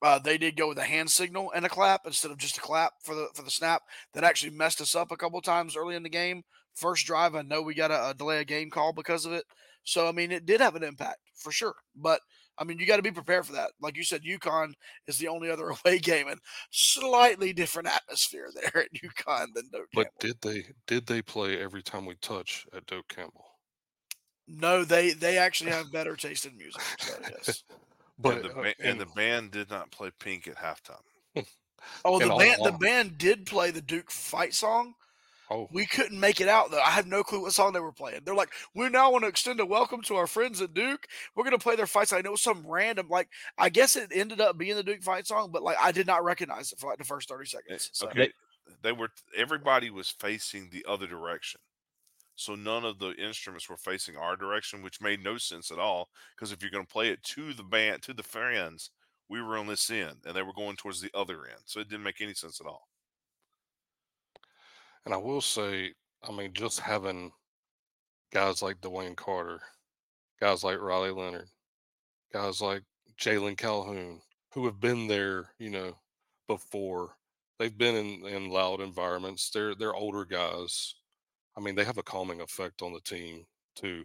uh, they did go with a hand signal and a clap instead of just a clap for the for the snap. That actually messed us up a couple times early in the game. First drive, I know we got a, a delay a game call because of it. So I mean, it did have an impact for sure. But I mean, you got to be prepared for that. Like you said, UConn is the only other away game and slightly different atmosphere there at UConn than Doak But Campbell. did they did they play every time we touch at Doak Campbell? No, they they actually have better taste in music. So yes. But and, the uh, and and- the band did not play Pink at halftime. Oh, the band the band did play the Duke fight song. Oh, We couldn't make it out though. I have no clue what song they were playing. They're like, we now want to extend a welcome to our friends at Duke. We're gonna play their fight song. And it was some random, like I guess it ended up being the Duke fight song, but like I did not recognize it for like the first thirty eh, seconds. So. Okay, they were everybody was facing the other direction. So none of the instruments were facing our direction, which made no sense at all. Because if you're going to play it to the band, to the fans, we were on this end, and they were going towards the other end. So it didn't make any sense at all. And I will say, I mean, just having guys like DeWayne Carter, guys like Riley Leonard, guys like Jalen Calhoun, who have been there, you know, before. They've been in, in loud environments. They're they're older guys. I mean, they have a calming effect on the team too.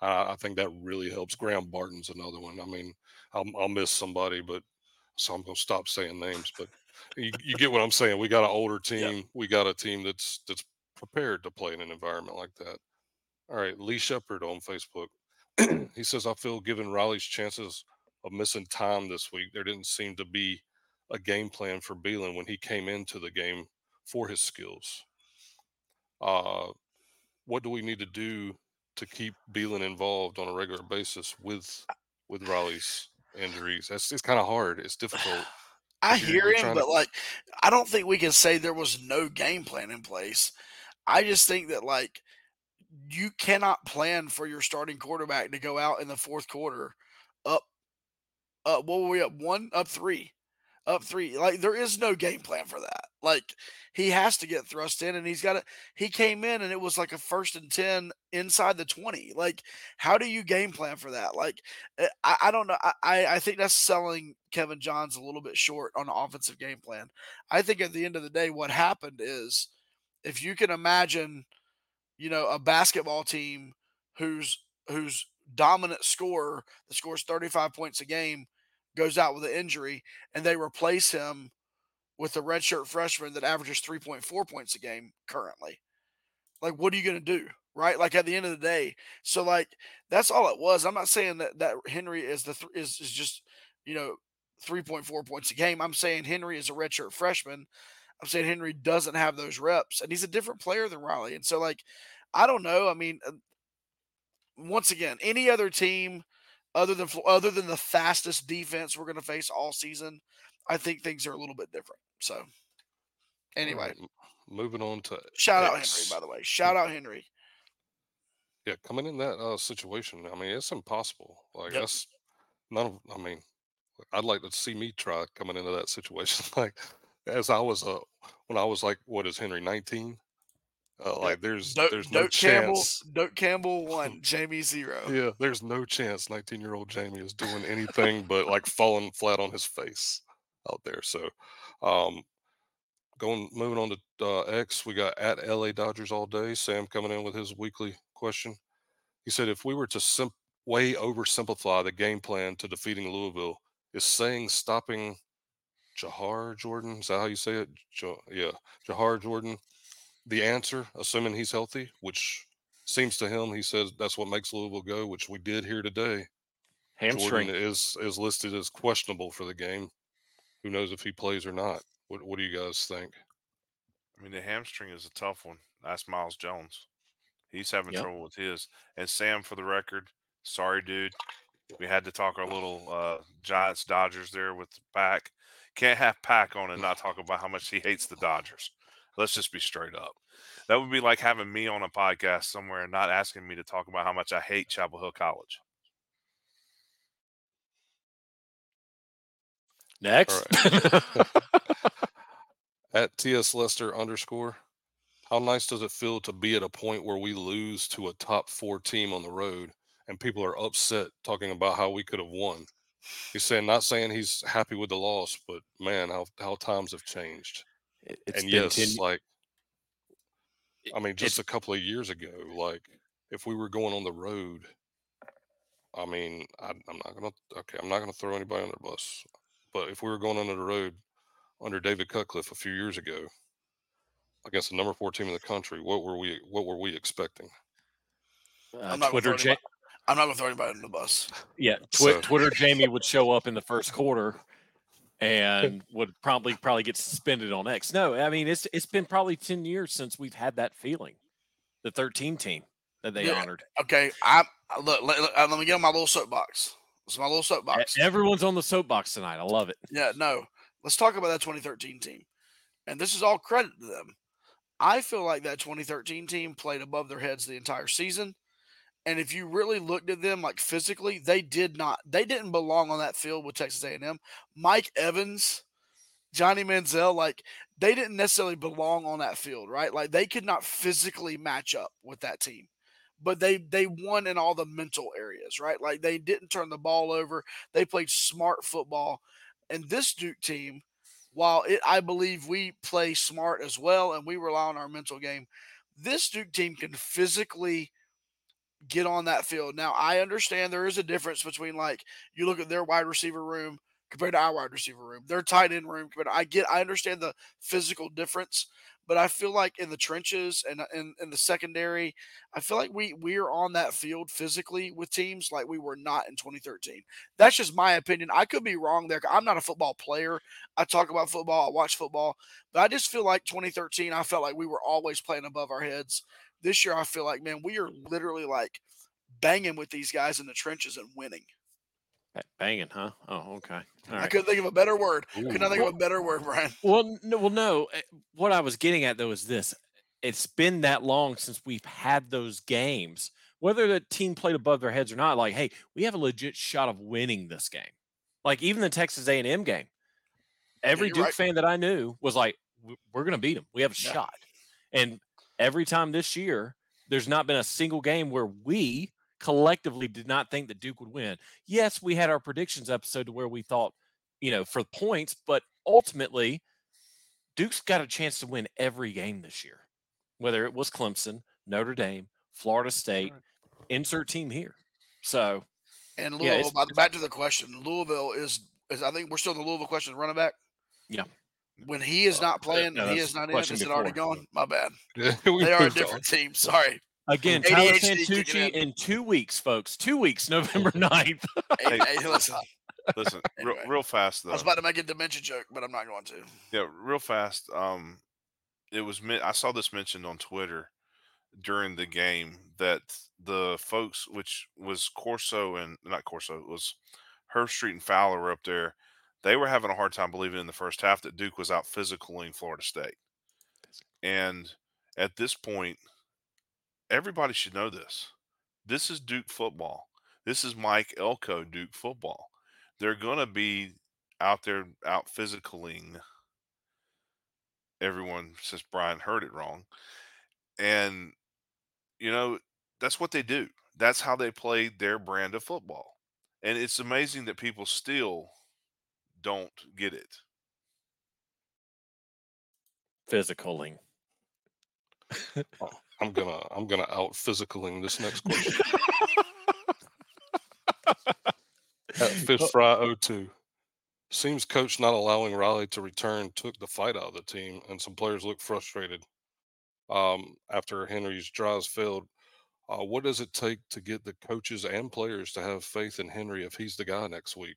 I, I think that really helps. Graham Barton's another one. I mean, I'll, I'll miss somebody, but so I'm gonna stop saying names. But you, you get what I'm saying. We got an older team. We got a team that's that's prepared to play in an environment like that. All right, Lee Shepard on Facebook. he says, I feel given Riley's chances of missing time this week, there didn't seem to be a game plan for Belin when he came into the game for his skills. Uh, what do we need to do to keep Belin involved on a regular basis with with Riley's injuries? That's it's kind of hard. It's difficult. I hear him, trying to- but like, I don't think we can say there was no game plan in place. I just think that like, you cannot plan for your starting quarterback to go out in the fourth quarter, up, uh, what were we up one, up three, up three. Like there is no game plan for that. Like he has to get thrust in, and he's got to. He came in, and it was like a first and ten inside the twenty. Like how do you game plan for that? Like uh, I, I don't know. I- I, think that's selling Kevin Johns a little bit short on offensive game plan. I think at the end of the day, what happened is if you can imagine, you know, a basketball team whose whose dominant scorer that scores 35 points a game goes out with an injury and they replace him with a redshirt freshman that averages 3.4 points a game currently. Like, what are you going to do? Right. Like at the end of the day. So like, that's all it was. I'm not saying that, that Henry is the, th- is, is just, you know, 3.4 points a game. I'm saying Henry is a redshirt freshman. I'm saying Henry doesn't have those reps and he's a different player than Riley. And so like, I don't know. I mean, uh, once again, any other team other than other than the fastest defense we're going to face all season, I think things are a little bit different. So, anyway, right, moving on to shout out Henry by the way. Shout out Henry. Yeah, coming in that uh, situation, I mean, it's impossible. Like Yep. that's none of. I mean, I'd like to see me try coming into that situation. like as I was, uh, when I was like, what is Henry nineteen? Uh, like there's Doak, there's no Campbell, chance. Doak Campbell one, Jamie zero. Yeah, there's no chance 19 year old Jamie is doing anything but like falling flat on his face out there. So, um, going moving on to uh, X, we got at LA Dodgers all day. Sam coming in with his weekly question. He said, if we were to sim- way oversimplify the game plan to defeating Louisville, is saying stopping Jawhar Jordan, is that how you say it? Ja- yeah, Jawhar Jordan, the answer, assuming he's healthy, which seems to him, he says that's what makes Louisville go, which we did here today. Hamstring. Jordan is is listed as questionable for the game. Who knows if he plays or not? What What do you guys think? I mean, the hamstring is a tough one. That's Miles Jones. He's having Yep. trouble with his. And Sam, for the record, sorry, dude. We had to talk our little uh, Giants Dodgers there with Pack. Can't have Pack on and not talk about how much he hates the Dodgers. Let's just be straight up. That would be like having me on a podcast somewhere and not asking me to talk about how much I hate Chapel Hill College. Next. At TS Lester underscore, how nice does it feel to be at a point where we lose to a top four team on the road and people are upset talking about how we could have won? He's saying, not saying he's happy with the loss, but man, how, how times have changed. It- it's and yes, 10 like, I mean, just a couple of years ago, like if we were going on the road I mean, I, I'm not gonna. Okay, I'm not gonna throw anybody under the bus. But if we were going under the road under David Cutcliffe a few years ago against the number four team in the country, what were we? What were we expecting? Uh, I'm not Twitter, gonna throw Ja- anybody, I'm not gonna throw anybody under the bus. yeah, So- Twitter Jamie would show up in the first quarter and would probably probably get suspended on X. No, I mean it's it's been probably ten years since we've had that feeling. The 13 team that they Yeah. honored. Okay, I I- look. Let, let- uh, let me get on my little soapbox. It's my little soapbox. Everyone's on the soapbox tonight. I love it. Yeah, no. Let's talk about that 2013 team. And this is all credit to them. I feel like that 2013 team played above their heads the entire season. And if you really looked at them like physically, they did not they didn't belong on that field with Texas A&M. Mike Evans, Johnny Manziel, like they didn't necessarily belong on that field, right? Like they could not physically match up with that team. But they they won in all the mental areas, right? Like they didn't turn the ball over. They played smart football. And this Duke team, while it, I believe we play smart as well and we rely on our mental game, this Duke team can physically get on that field. Now, I understand there is a difference between like you look at their wide receiver room compared to our wide receiver room, their tight end room. But I get, I understand the physical difference, but I feel like in the trenches and uh, in, in the secondary, I feel like we we are on that field physically with teams like we were not in 2013. That's just my opinion. I could be wrong there. I'm not a football player. I talk about football. I watch football, but I just feel like 2013. I felt like we were always playing above our heads. This year, I feel like man, we are literally like banging with these guys in the trenches and winning. Banging, huh? Oh, okay. All I couldn't think of a better word. Could not think Ooh. of a better word, Brian. Well, no, well, no. eh, What I was getting at though is this: it's been that long since we've had those games. Whether the team played above their heads or not, like, hey, we have a legit shot of winning this game. Like even the Texas A and M game, every you're Duke right. fan that I knew was like, "We're going to beat them. We have a Yeah. shot." And every time this year, there's not been a single game where we collectively did not think that Duke would win. Yes, we had our predictions episode to where we thought, you know, for points, but ultimately, Duke's got a chance to win every game this year, whether it was Clemson, Notre Dame, Florida State, insert team here. So, And Louisville, it's- back- back to the question. Louisville is, is I think we're still in the Louisville question running back. Yeah. When he is not playing no, he is not in, question is it already before. gone? My bad. Yeah, They are a moved on. different team. Sorry. again, Tyler ADHD kicking Santucci in. in two weeks, folks. Two weeks, November 9th. Hey, Hey. hey, listen, Listen, real, Anyway. real fast though. I was about to make a dementia joke, but I'm not going to. Yeah, real fast. Um, it was I saw this mentioned on Twitter during the game that the folks, which was Corso and not Corso, it was Herbstreit and Fowler were up there. They were having a hard time believing in the first half that Duke was out physicaling Florida State. And at this point, everybody should know this. This is Duke football. This is Mike Elko Duke football. They're going to be out there out physicaling everyone says Brian heard it wrong. And you know, that's what they do. That's how they play their brand of football. And it's amazing that people still don't get it. Physicaling. I'm gonna I'm gonna out physicaling this next question. At Fish Fry 02. Seems coach not allowing Riley to return took the fight out of the team, and some players look frustrated um, after Henry's drives failed. Uh, what does it take to get the coaches and players to have faith in Henry if he's the guy next week?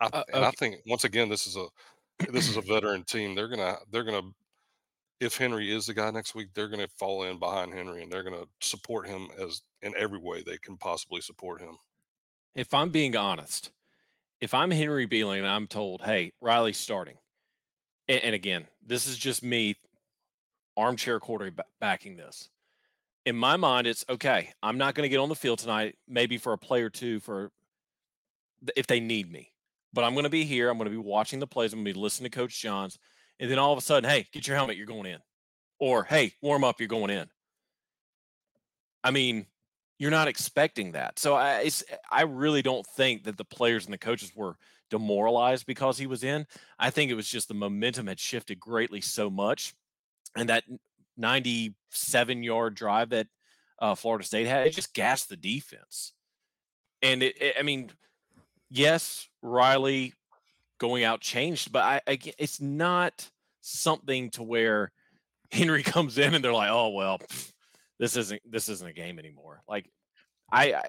I, Uh, and I okay. think once again this is a this is a veteran team. They're gonna they're gonna if Henry is the guy next week, they're gonna fall in behind Henry and they're gonna support him as in every way they can possibly support him. If I'm being honest, if I'm Henry Belin and I'm told, hey, Riley's starting, and, and again, this is just me armchair quarterbacking this. In my mind, it's okay. I'm not going to get on the field tonight, maybe for a play or two for th- if they need me. But I'm going to be here. I'm going to be watching the plays. I'm going to be listening to Coach Johns. And then all of a sudden, hey, get your helmet. You're going in. Or hey, warm up. You're going in. I mean, you're not expecting that. So I, I really don't think that the players and the coaches were demoralized because he was in. I think it was just the momentum had shifted greatly so much, and that 97 yard drive that uh, Florida State had, it just gassed the defense. And it, it, I mean, yes, Riley going out changed, but I, I it's not something to where Henry comes in and they're like, oh well, pff, this isn't this isn't a game anymore. Like I, I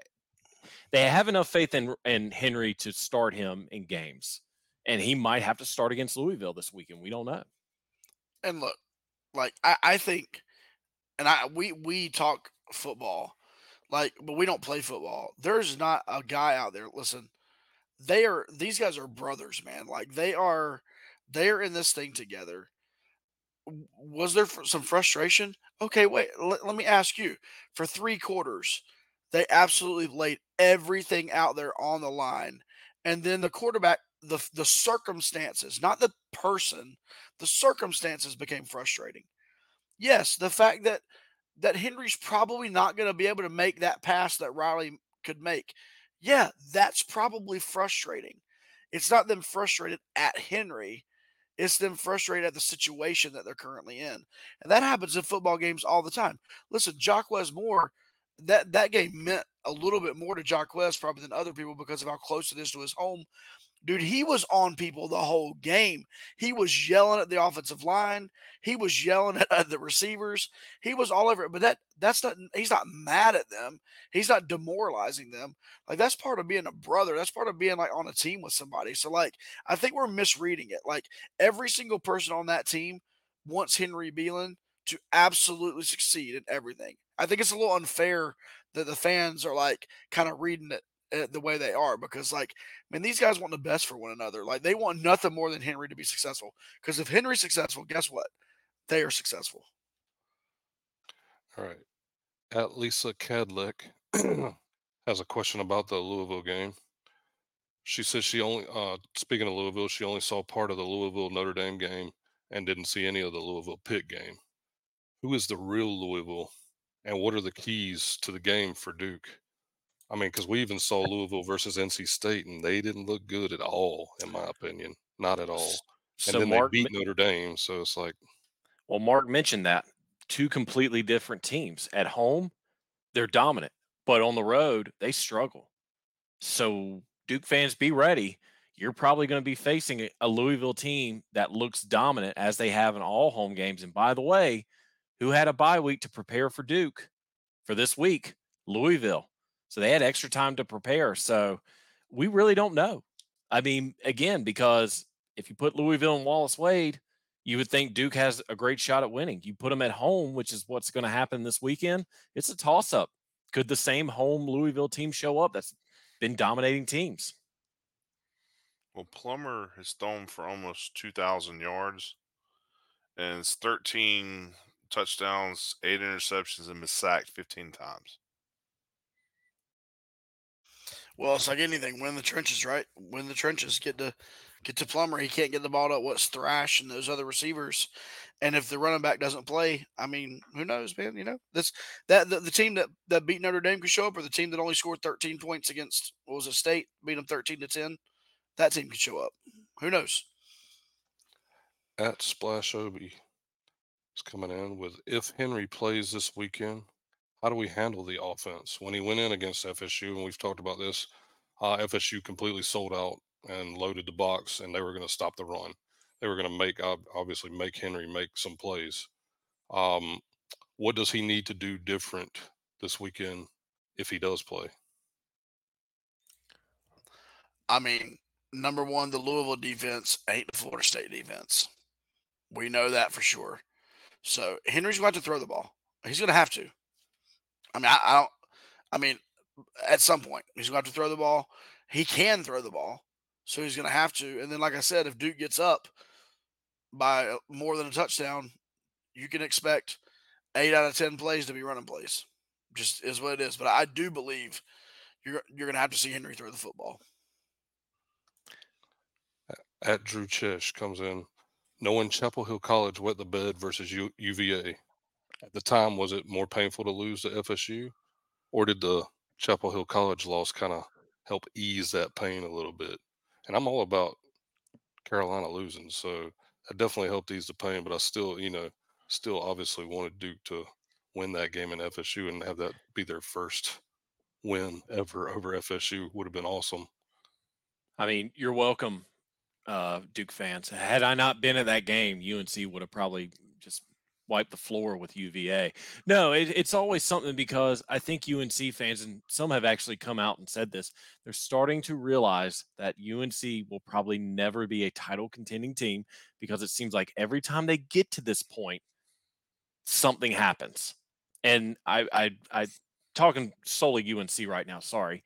they have enough faith in in Henry to start him in games, and he might have to start against Louisville this weekend. We don't know. And look, like I, I think, and I we we talk football, like, but we don't play football. There's not a guy out there. Listen, they are these guys are brothers, man. Like they are they are in this thing together. Was there some frustration? Okay, wait. Let, let me ask you. For three quarters, they absolutely laid everything out there on the line, and then the quarterback, the the circumstances, not the person, the circumstances became frustrating. Yes, the fact that that Henry's probably not going to be able to make that pass that Riley could make. Yeah, that's probably frustrating. It's not them frustrated at Henry. It's them frustrated at the situation that they're currently in. And that happens in football games all the time. Listen, Jaquez Moore, that, that game meant a little bit more to Jaquez probably than other people because of how close it is to his home Dude, he was on people the whole game. He was yelling at the offensive line. He was yelling at, the receivers. He was all over it. But that that's not he's not mad at them. He's not demoralizing them. Like that's part of being a brother. That's part of being like on a team with somebody. So like I think we're misreading it. Like every single person on that team wants Henry Belin to absolutely succeed in everything. I think it's a little unfair that the fans are like kind of reading it the way they are because like I mean these guys want the best for one another. Like they want nothing more than Henry to be successful. Because if Henry's successful, guess what? They are successful. All right. At Lisa Cadlick has a question about the Louisville game. She says she only uh speaking of Louisville, she only saw part of the Louisville Notre Dame game and didn't see any of the Louisville Pitt game. Who is the real Louisville and what are the keys to the game for Duke? I mean, because we even saw Louisville versus NC State, and they didn't look good at all, in my opinion, not at all. And So then Mark, they beat Notre Dame, so it's like, well, Mark mentioned that two completely different teams. At home, they're dominant, but on the road, they struggle. So Duke fans, be ready. You're probably going to be facing a- a Louisville team that looks dominant as they have in all home games. And by the way, who had a bye week to prepare for Duke for this week? Louisville. So they had extra time to prepare. So we really don't know. I mean, again, because if you put Louisville and Wallace Wade, you would think Duke has a great shot at winning. You put them at home, which is what's going to happen this weekend. It's a toss up. Could the same home Louisville team show up that's been dominating teams? Well, Plummer has thrown for almost 2,000 yards and it's 13 touchdowns, eight interceptions, and been sacked 15 times. Well, it's like anything. Win the trenches, right? Win the trenches. Get to get to Plummer. He can't get the ball to what's Thrash and those other receivers. And if the running back doesn't play, I mean, who knows, man? You know, this that the, the team that that beat Notre Dame could show up, or the team that only scored 13 points against what was it, State, beat them 13 to 10. That team could show up. Who knows? at Splash Obi is coming in with if Henry plays this weekend, how do we handle the offense? When he went in against FSU, and we've talked about this, uh, FSU completely sold out and loaded the box, and they were going to stop the run. They were going to make obviously make Henry make some plays. Um, what does he need to do different this weekend if he does play? I mean, number one, the Louisville defense ain't the Florida State defense. We know that for sure. So Henry's going to have to throw the ball. He's going to have to. I mean, I, I don't. I mean, at some point, he's going to have to throw the ball. He can throw the ball, so he's going to have to. And then, like I said, if Duke gets up by more than a touchdown, you can expect eight out of ten plays to be running plays. Just is what it is. But I do believe you're you're going to have to see Henry throw the football. At Drew Chish comes in, knowing Chapel Hill College wet the bed versus U- UVA. At the time, was it more painful to lose to FSU, or did the Chapel Hill College loss kind of help ease that pain a little bit? And I'm all about Carolina losing, so that definitely helped ease the pain. But I still, you know, still obviously wanted Duke to win that game in FSU and have that be their first win ever over FSU would have been awesome. I mean, you're welcome, uh, Duke fans. Had I not been at that game, UNC would have probably just wiped the floor with UVA. No, it, it's always something because I think UNC fans, and some have actually come out and said this, they're starting to realize that UNC will probably never be a title contending team because it seems like every time they get to this point, something happens. And I, I, I, talking solely UNC right now, sorry,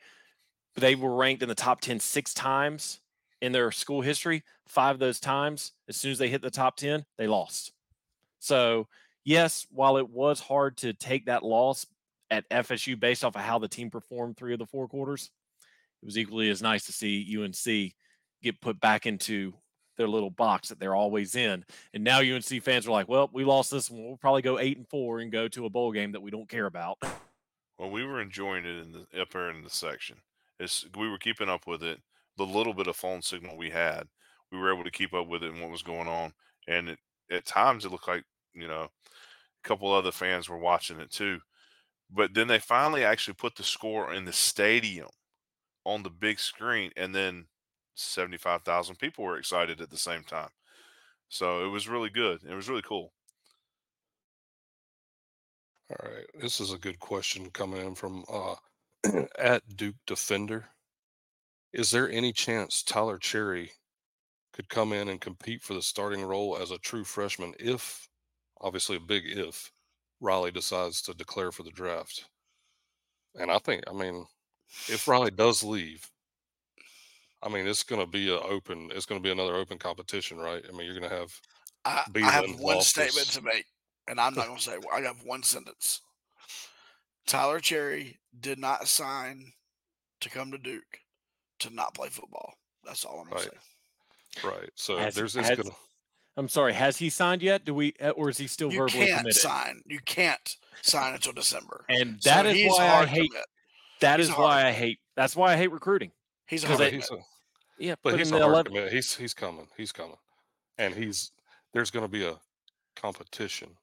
but they were ranked in the top 10 six times in their school history. Five of those times, as soon as they hit the top 10, they lost. So, yes, while it was hard to take that loss at FSU based off of how the team performed three of the four quarters, it was equally as nice to see UNC get put back into their little box that they're always in. And now UNC fans are like, well, we lost this one. We'll probably go eight and four and go to a bowl game that we don't care about. Well, we were enjoying it in the upper in the section. It's, we were keeping up with it. The little bit of phone signal we had, we were able to keep up with it and what was going on. And it, at times, it looked like you know a couple other fans were watching it too. But then they finally actually put the score in the stadium on the big screen, and then seventy-five thousand people were excited at the same time. So it was really good. It was really cool. All right, this is a good question coming in from uh, at Duke Defender. Is there any chance Tyler Cherry could come in and compete for the starting role as a true freshman if, obviously a big if, Riley decides to declare for the draft? And I think, I mean, if Riley does leave, I mean, it's going to be an open. It's going to be another open competition, right? I mean, you're going to have. I, I have one statement to make and I'm not going to say. I have one sentence. Tyler Cherry did not sign to come to Duke to not play football. That's all I'm going right. to say. Right. So has, there's this. Has, gonna... I'm sorry. Has he signed yet? Do we, uh, or is he still you verbally can't committed? sign. You can't sign until December. And that so is why I hate. Commit. That he's is why I hate. That's why I hate recruiting. He's a hard I, he's a, yeah, but he's a hard 11. commit. He's he's coming. He's coming, and he's there's going to be a competition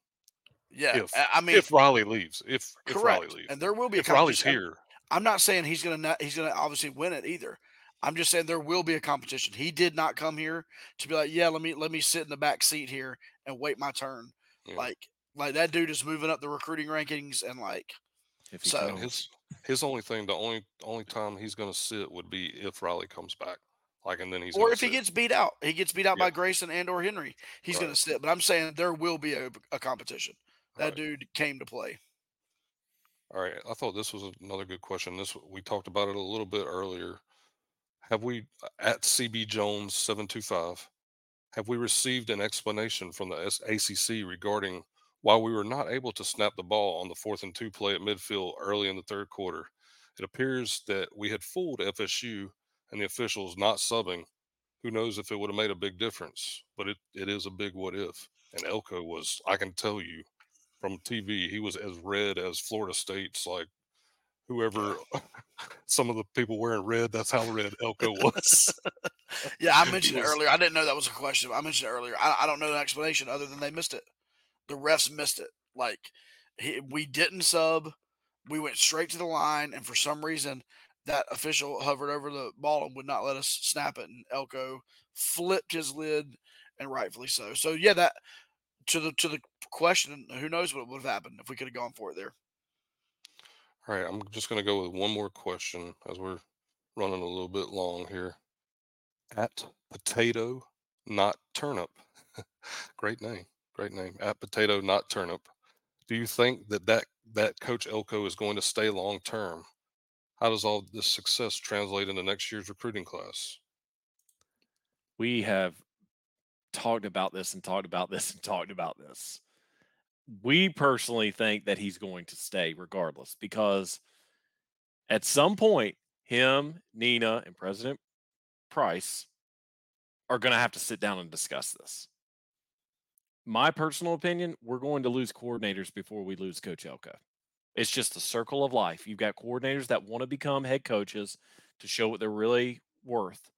yeah, if, I mean, if Riley leaves, if correct, if Riley leaves, and there will be a if Riley's here. I'm not saying he's gonna not, he's gonna obviously win it either. I'm just saying there will be a competition. He did not come here to be like, yeah, let me let me sit in the back seat here and wait my turn. Yeah. Like like that dude is moving up the recruiting rankings and like if he so his his only thing, the only only time he's gonna sit would be if Riley comes back. Like and then he's or if sit. he gets beat out, he gets beat out yeah. by Grayson and or Henry, he's right. gonna sit. But I'm saying there will be a, a competition. That right. dude came to play. All right. I thought this was another good question. This we talked about it a little bit earlier. Have we uh, at CB Jones 725 have we received an explanation from the ACC regarding why we were not able to snap the ball on the fourth and two play at midfield early in the third quarter? It appears that we had fooled FSU and the officials not subbing. Who knows if it would have made a big difference, but it, it is a big what if. And Elko was, I can tell you, from TV. He was as red as Florida State's like whoever some of the people wearing red, that's how red Elko was. yeah, I mentioned was, earlier. I didn't know that was a question. I mentioned it earlier. I, I don't know the explanation other than they missed it. The refs missed it. Like he, we didn't sub. We went straight to the line, and for some reason, that official hovered over the ball and would not let us snap it. And Elko flipped his lid, and rightfully so. So yeah, that to the to the question, who knows what would have happened if we could have gone for it there. All right, I'm just going to go with one more question as we're running a little bit long here. At potato, not turnip. great name, great name. At potato, not turnip. Do you think that that that Coach Elko is going to stay long term? How does all this success translate into next year's recruiting class? We have talked about this and talked about this and talked about this. We personally think that he's going to stay regardless because at some point, him, Nina, and President Price are going to have to sit down and discuss this. My personal opinion, we're going to lose coordinators before we lose Coach Elko. It's just the circle of life. You've got coordinators that want to become head coaches to show what they're really worth.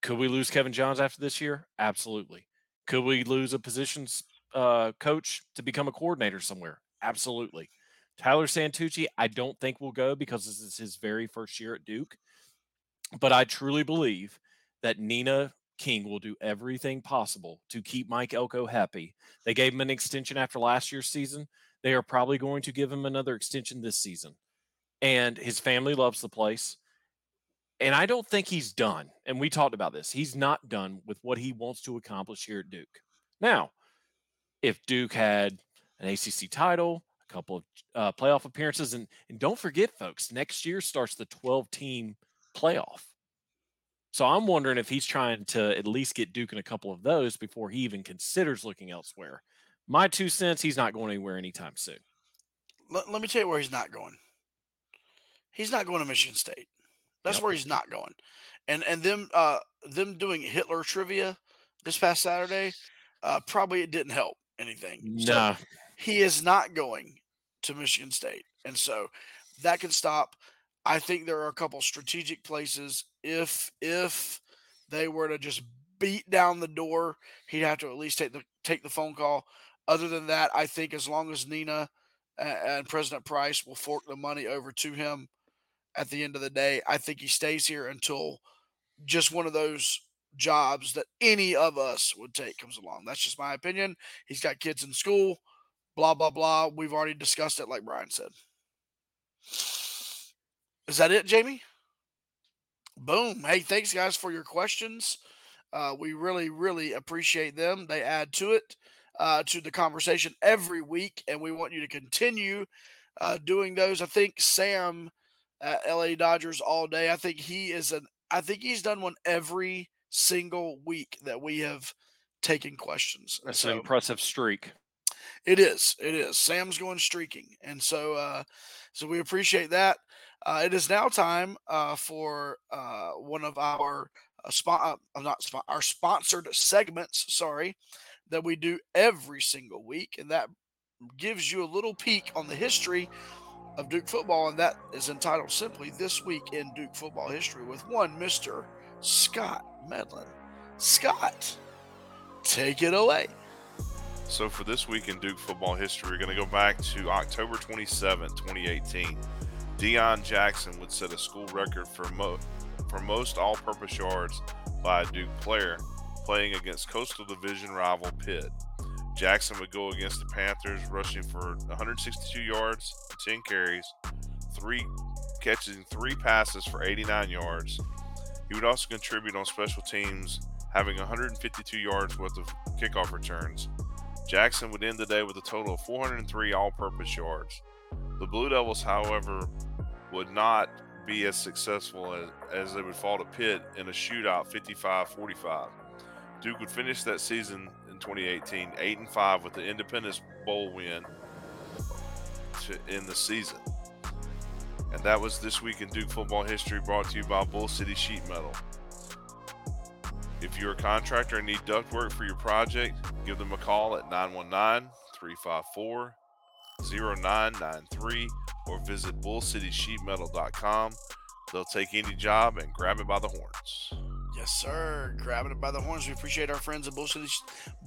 Could we lose Kevin Johns after this year? Absolutely. Could we lose a positions uh, coach to become a coordinator somewhere? Absolutely. Tyler Santucci, I don't think will go because this is his very first year at Duke. But I truly believe that Nina King will do everything possible to keep Mike Elko happy. They gave him an extension after last year's season. They are probably going to give him another extension this season. And his family loves the place. And I don't think he's done. And we talked about this. He's not done with what he wants to accomplish here at Duke. Now, if Duke had an ACC title, a couple of uh, playoff appearances, and, and don't forget, folks, next year starts the 12 team playoff. So I'm wondering if he's trying to at least get Duke in a couple of those before he even considers looking elsewhere. My two cents, he's not going anywhere anytime soon. Let, let me tell you where he's not going. He's not going to Michigan State. That's yep. where he's not going. And and them uh them doing Hitler trivia this past Saturday, uh probably it didn't help anything. Nah. So he is not going to Michigan State. And so that can stop. I think there are a couple strategic places if if they were to just beat down the door, he'd have to at least take the take the phone call. Other than that, I think as long as Nina and President Price will fork the money over to him at the end of the day, I think he stays here until just one of those jobs that any of us would take comes along. That's just my opinion. He's got kids in school, blah, blah, blah. We've already discussed it, like Brian said. Is that it, Jamie? Boom. Hey, thanks, guys, for your questions. Uh, we really, really appreciate them. They add to it, uh, to the conversation every week, and we want you to continue uh, doing those. I think Sam at LA Dodgers all day. I think he is an. I think he's done one every single week that we have taken questions. That's so, an impressive streak. It is. It is. Sam's going streaking, and so uh, so we appreciate that. Uh, it is now time uh, for uh, one of our uh, spot, uh, not spot, our sponsored segments. Sorry, that we do every single week, and that gives you a little peek on the history of Duke football, and that is entitled simply "This Week in Duke Football History" with one Mister Scott Medlin. Scott, take it away. So for this week in Duke football history, we're going to go back to October 27, 2018. Deon Jackson would set a school record for, mo- for most all purpose yards by a Duke player playing against Coastal Division rival Pitt. Jackson would go against the Panthers, rushing for 162 yards, 10 carries, three catching three passes for 89 yards. He would also contribute on special teams, having 152 yards worth of kickoff returns. Jackson would end the day with a total of 403 all purpose yards. The Blue Devils, however, would not be as successful as, as they would fall to Pitt in a shootout 55 45. Duke would finish that season in 2018 8 and 5 with the Independence Bowl win to end the season. And that was this week in Duke football history brought to you by Bull City Sheet Metal. If you're a contractor and need ductwork for your project, give them a call at 919 354 0993 or visit bullcitysheetmetal.com. They'll take any job and grab it by the horns. Yes, sir. Grabbing it by the horns. We appreciate our friends at Bull City.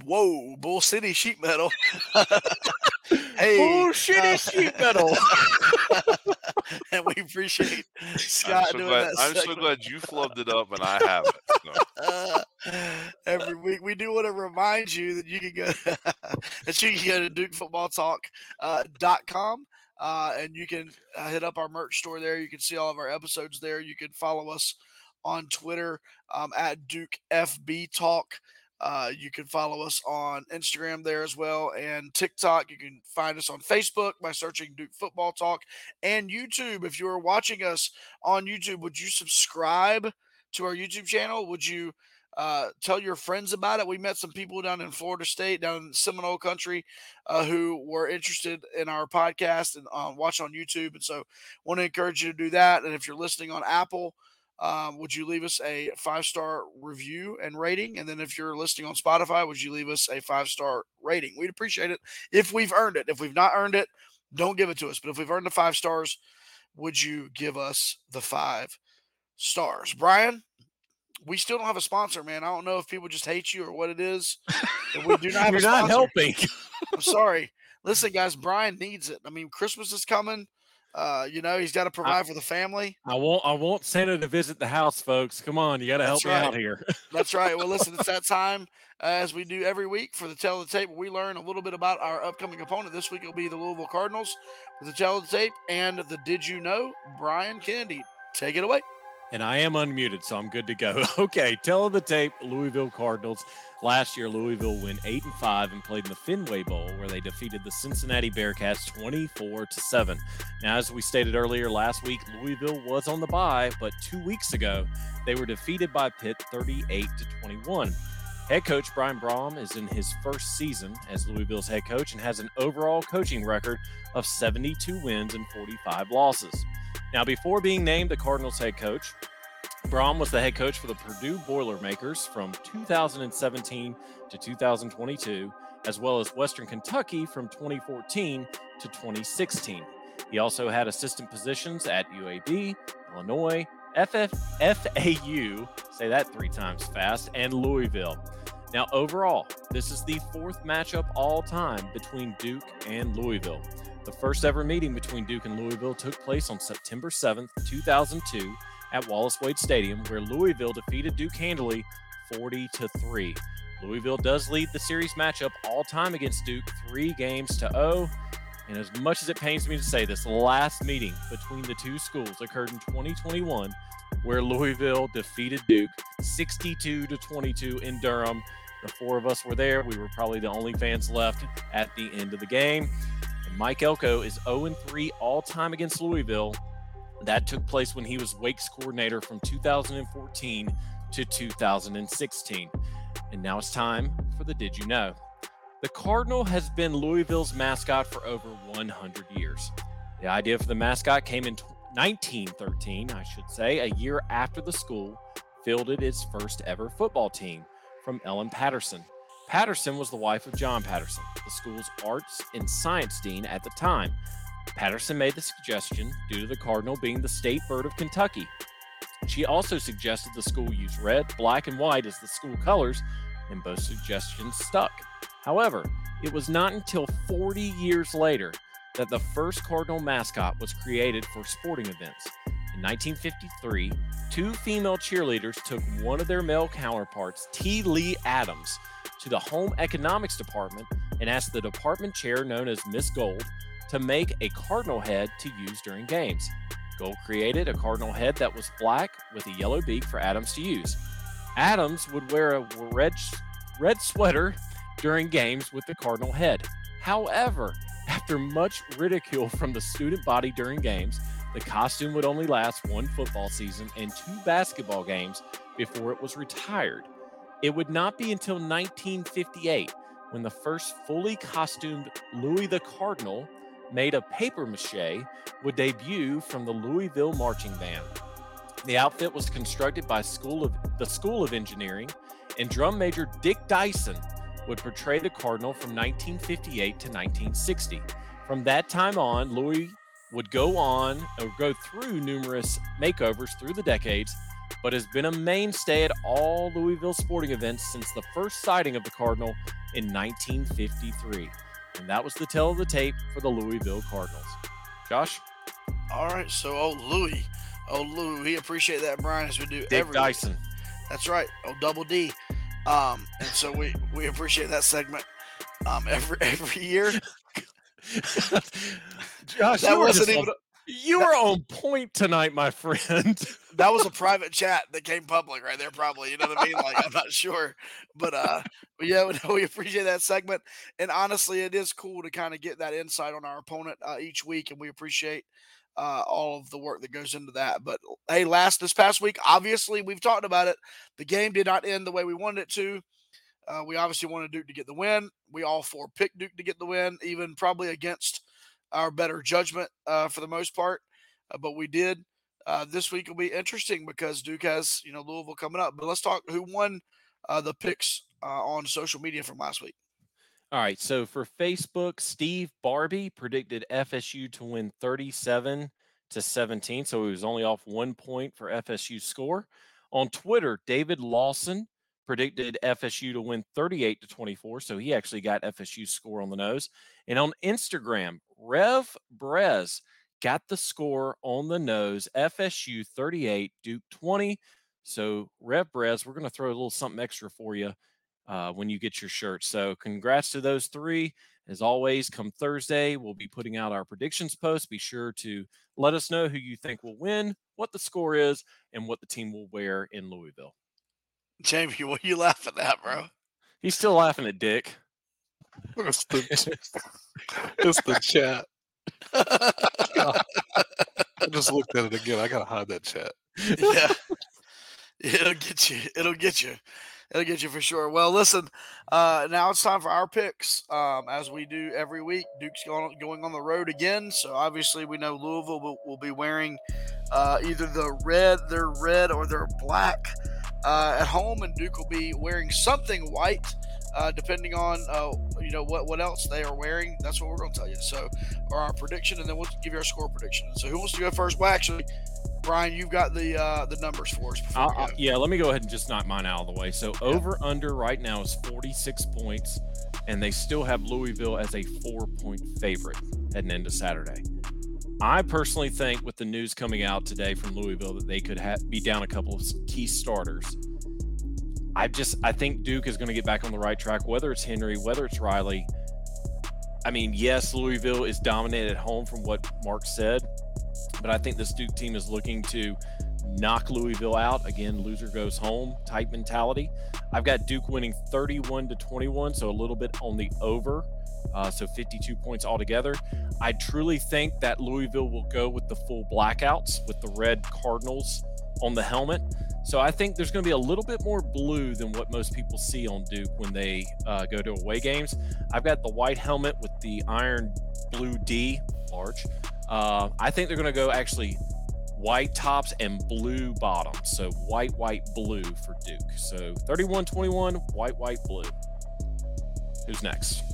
Whoa, Bull City Sheet Metal. hey, Bull City uh, Sheet Metal. and we appreciate Scott I'm so doing glad, that. I'm segment. so glad you flubbed it up and I haven't. So. Uh, every week, we do want to remind you that you can go that you can go to DukeFootballTalk.com. Uh, uh, and you can uh, hit up our merch store there. You can see all of our episodes there. You can follow us on Twitter um, at Duke FB Talk. Uh, you can follow us on Instagram there as well and TikTok. You can find us on Facebook by searching Duke Football Talk and YouTube. If you are watching us on YouTube, would you subscribe to our YouTube channel? Would you uh, tell your friends about it? We met some people down in Florida State, down in Seminole Country, uh, who were interested in our podcast and uh, watch on YouTube. And so, want to encourage you to do that. And if you're listening on Apple, um, would you leave us a five star review and rating? And then if you're listening on Spotify, would you leave us a five star rating? We'd appreciate it if we've earned it. If we've not earned it, don't give it to us. But if we've earned the five stars, would you give us the five stars? Brian, we still don't have a sponsor, man. I don't know if people just hate you or what it is. We do not have You're not helping. I'm sorry. listen, guys, Brian needs it. I mean, Christmas is coming. Uh, you know, he's got to provide I, for the family. I want I want Santa to visit the house, folks. Come on, you got to help right. me out here. That's right. Well, listen, it's that time uh, as we do every week for the Tell of the Tape. We learn a little bit about our upcoming opponent. This week it'll be the Louisville Cardinals with the Tell of the Tape and the Did You Know? Brian Kennedy. Take it away. And I am unmuted, so I'm good to go. Okay, tell of the tape. Louisville Cardinals. Last year, Louisville went eight and five and played in the Fenway Bowl, where they defeated the Cincinnati Bearcats 24 to seven. Now, as we stated earlier last week, Louisville was on the bye, but two weeks ago they were defeated by Pitt 38 to 21. Head coach Brian Brohm is in his first season as Louisville's head coach and has an overall coaching record of 72 wins and 45 losses. Now, before being named the Cardinals head coach, Brohm was the head coach for the Purdue Boilermakers from 2017 to 2022, as well as Western Kentucky from 2014 to 2016. He also had assistant positions at UAB, Illinois, FF, FAU, say that three times fast, and Louisville. Now, overall, this is the fourth matchup all time between Duke and Louisville. The first ever meeting between Duke and Louisville took place on September 7th, 2002, at Wallace Wade Stadium, where Louisville defeated Duke handily 40 to 3. Louisville does lead the series matchup all time against Duke, three games to 0. And as much as it pains me to say this, last meeting between the two schools occurred in 2021, where Louisville defeated Duke 62 to 22 in Durham. The four of us were there. We were probably the only fans left at the end of the game. Mike Elko is 0 3 all time against Louisville. That took place when he was Wake's coordinator from 2014 to 2016. And now it's time for the Did You Know? The Cardinal has been Louisville's mascot for over 100 years. The idea for the mascot came in 1913, I should say, a year after the school fielded its first ever football team from Ellen Patterson. Patterson was the wife of John Patterson, the school's arts and science dean at the time. Patterson made the suggestion due to the cardinal being the state bird of Kentucky. She also suggested the school use red, black, and white as the school colors, and both suggestions stuck. However, it was not until 40 years later that the first Cardinal mascot was created for sporting events. In 1953, two female cheerleaders took one of their male counterparts, T. Lee Adams, to the Home Economics Department and asked the department chair, known as Miss Gold, to make a cardinal head to use during games. Gold created a cardinal head that was black with a yellow beak for Adams to use. Adams would wear a red, red sweater during games with the cardinal head. However, after much ridicule from the student body during games, the costume would only last one football season and two basketball games before it was retired. It would not be until 1958 when the first fully costumed Louis the Cardinal made of paper mache would debut from the Louisville Marching Band. The outfit was constructed by School of the School of Engineering, and drum major Dick Dyson would portray the Cardinal from 1958 to 1960. From that time on, Louis would go on or go through numerous makeovers through the decades, but has been a mainstay at all Louisville sporting events since the first sighting of the Cardinal in 1953. And that was the tell of the tape for the Louisville Cardinals. Josh? All right. So, old Louis. Old Louis. We appreciate that, Brian, as we do Dick every Dyson. Week. That's right. Oh, double D. Um, and so we, we appreciate that segment um, every every year. Josh, that wasn't even. You were on point tonight, my friend. that was a private chat that came public right there, probably. You know what I mean? Like, I'm not sure. But uh but yeah, we appreciate that segment. And honestly, it is cool to kind of get that insight on our opponent uh, each week, and we appreciate uh, all of the work that goes into that. But hey, last this past week, obviously we've talked about it. The game did not end the way we wanted it to. Uh, we obviously wanted Duke to get the win. We all four picked Duke to get the win, even probably against our better judgment uh, for the most part. Uh, but we did. Uh, this week will be interesting because Duke has you know Louisville coming up. But let's talk who won uh, the picks uh, on social media from last week. All right. So for Facebook, Steve Barbie predicted FSU to win 37 to 17. So he was only off one point for FSU score. On Twitter, David Lawson predicted FSU to win 38 to 24. So he actually got FSU score on the nose. And on Instagram, Rev Brez got the score on the nose FSU 38, Duke 20. So, Rev Brez, we're going to throw a little something extra for you uh, when you get your shirt. So, congrats to those three. As always, come Thursday, we'll be putting out our predictions post. Be sure to let us know who you think will win, what the score is, and what the team will wear in Louisville. Jamie, what are you laughing at, bro? He's still laughing at Dick. It's the, it's the chat. I just looked at it again. I gotta hide that chat. yeah. It'll get you. It'll get you. It'll get you for sure. Well, listen, uh, now it's time for our picks. Um, as we do every week, Duke's going, going on the road again. So obviously, we know Louisville will, will be wearing uh, either the red, their red, or their black uh, at home, and Duke will be wearing something white. Uh, depending on uh, you know what what else they are wearing, that's what we're going to tell you. So, or our prediction, and then we'll give you our score prediction. So, who wants to go first? Well, actually, Brian, you've got the uh, the numbers for us. I'll, yeah, let me go ahead and just knock mine out of the way. So, over under right now is 46 points, and they still have Louisville as a four point favorite heading into Saturday. I personally think, with the news coming out today from Louisville, that they could ha- be down a couple of key starters. I just I think Duke is going to get back on the right track, whether it's Henry, whether it's Riley. I mean, yes, Louisville is dominated at home from what Mark said, but I think this Duke team is looking to knock Louisville out. Again, loser goes home type mentality. I've got Duke winning 31 to 21, so a little bit on the over. Uh, so 52 points altogether. I truly think that Louisville will go with the full blackouts with the red Cardinals on the helmet. So I think there's going to be a little bit more blue than what most people see on Duke when they uh, go to away games. I've got the white helmet with the iron blue D, large. Uh, I think they're going to go actually white tops and blue bottoms. So white, white, blue for Duke. So 31 21, white, white, blue. Who's next?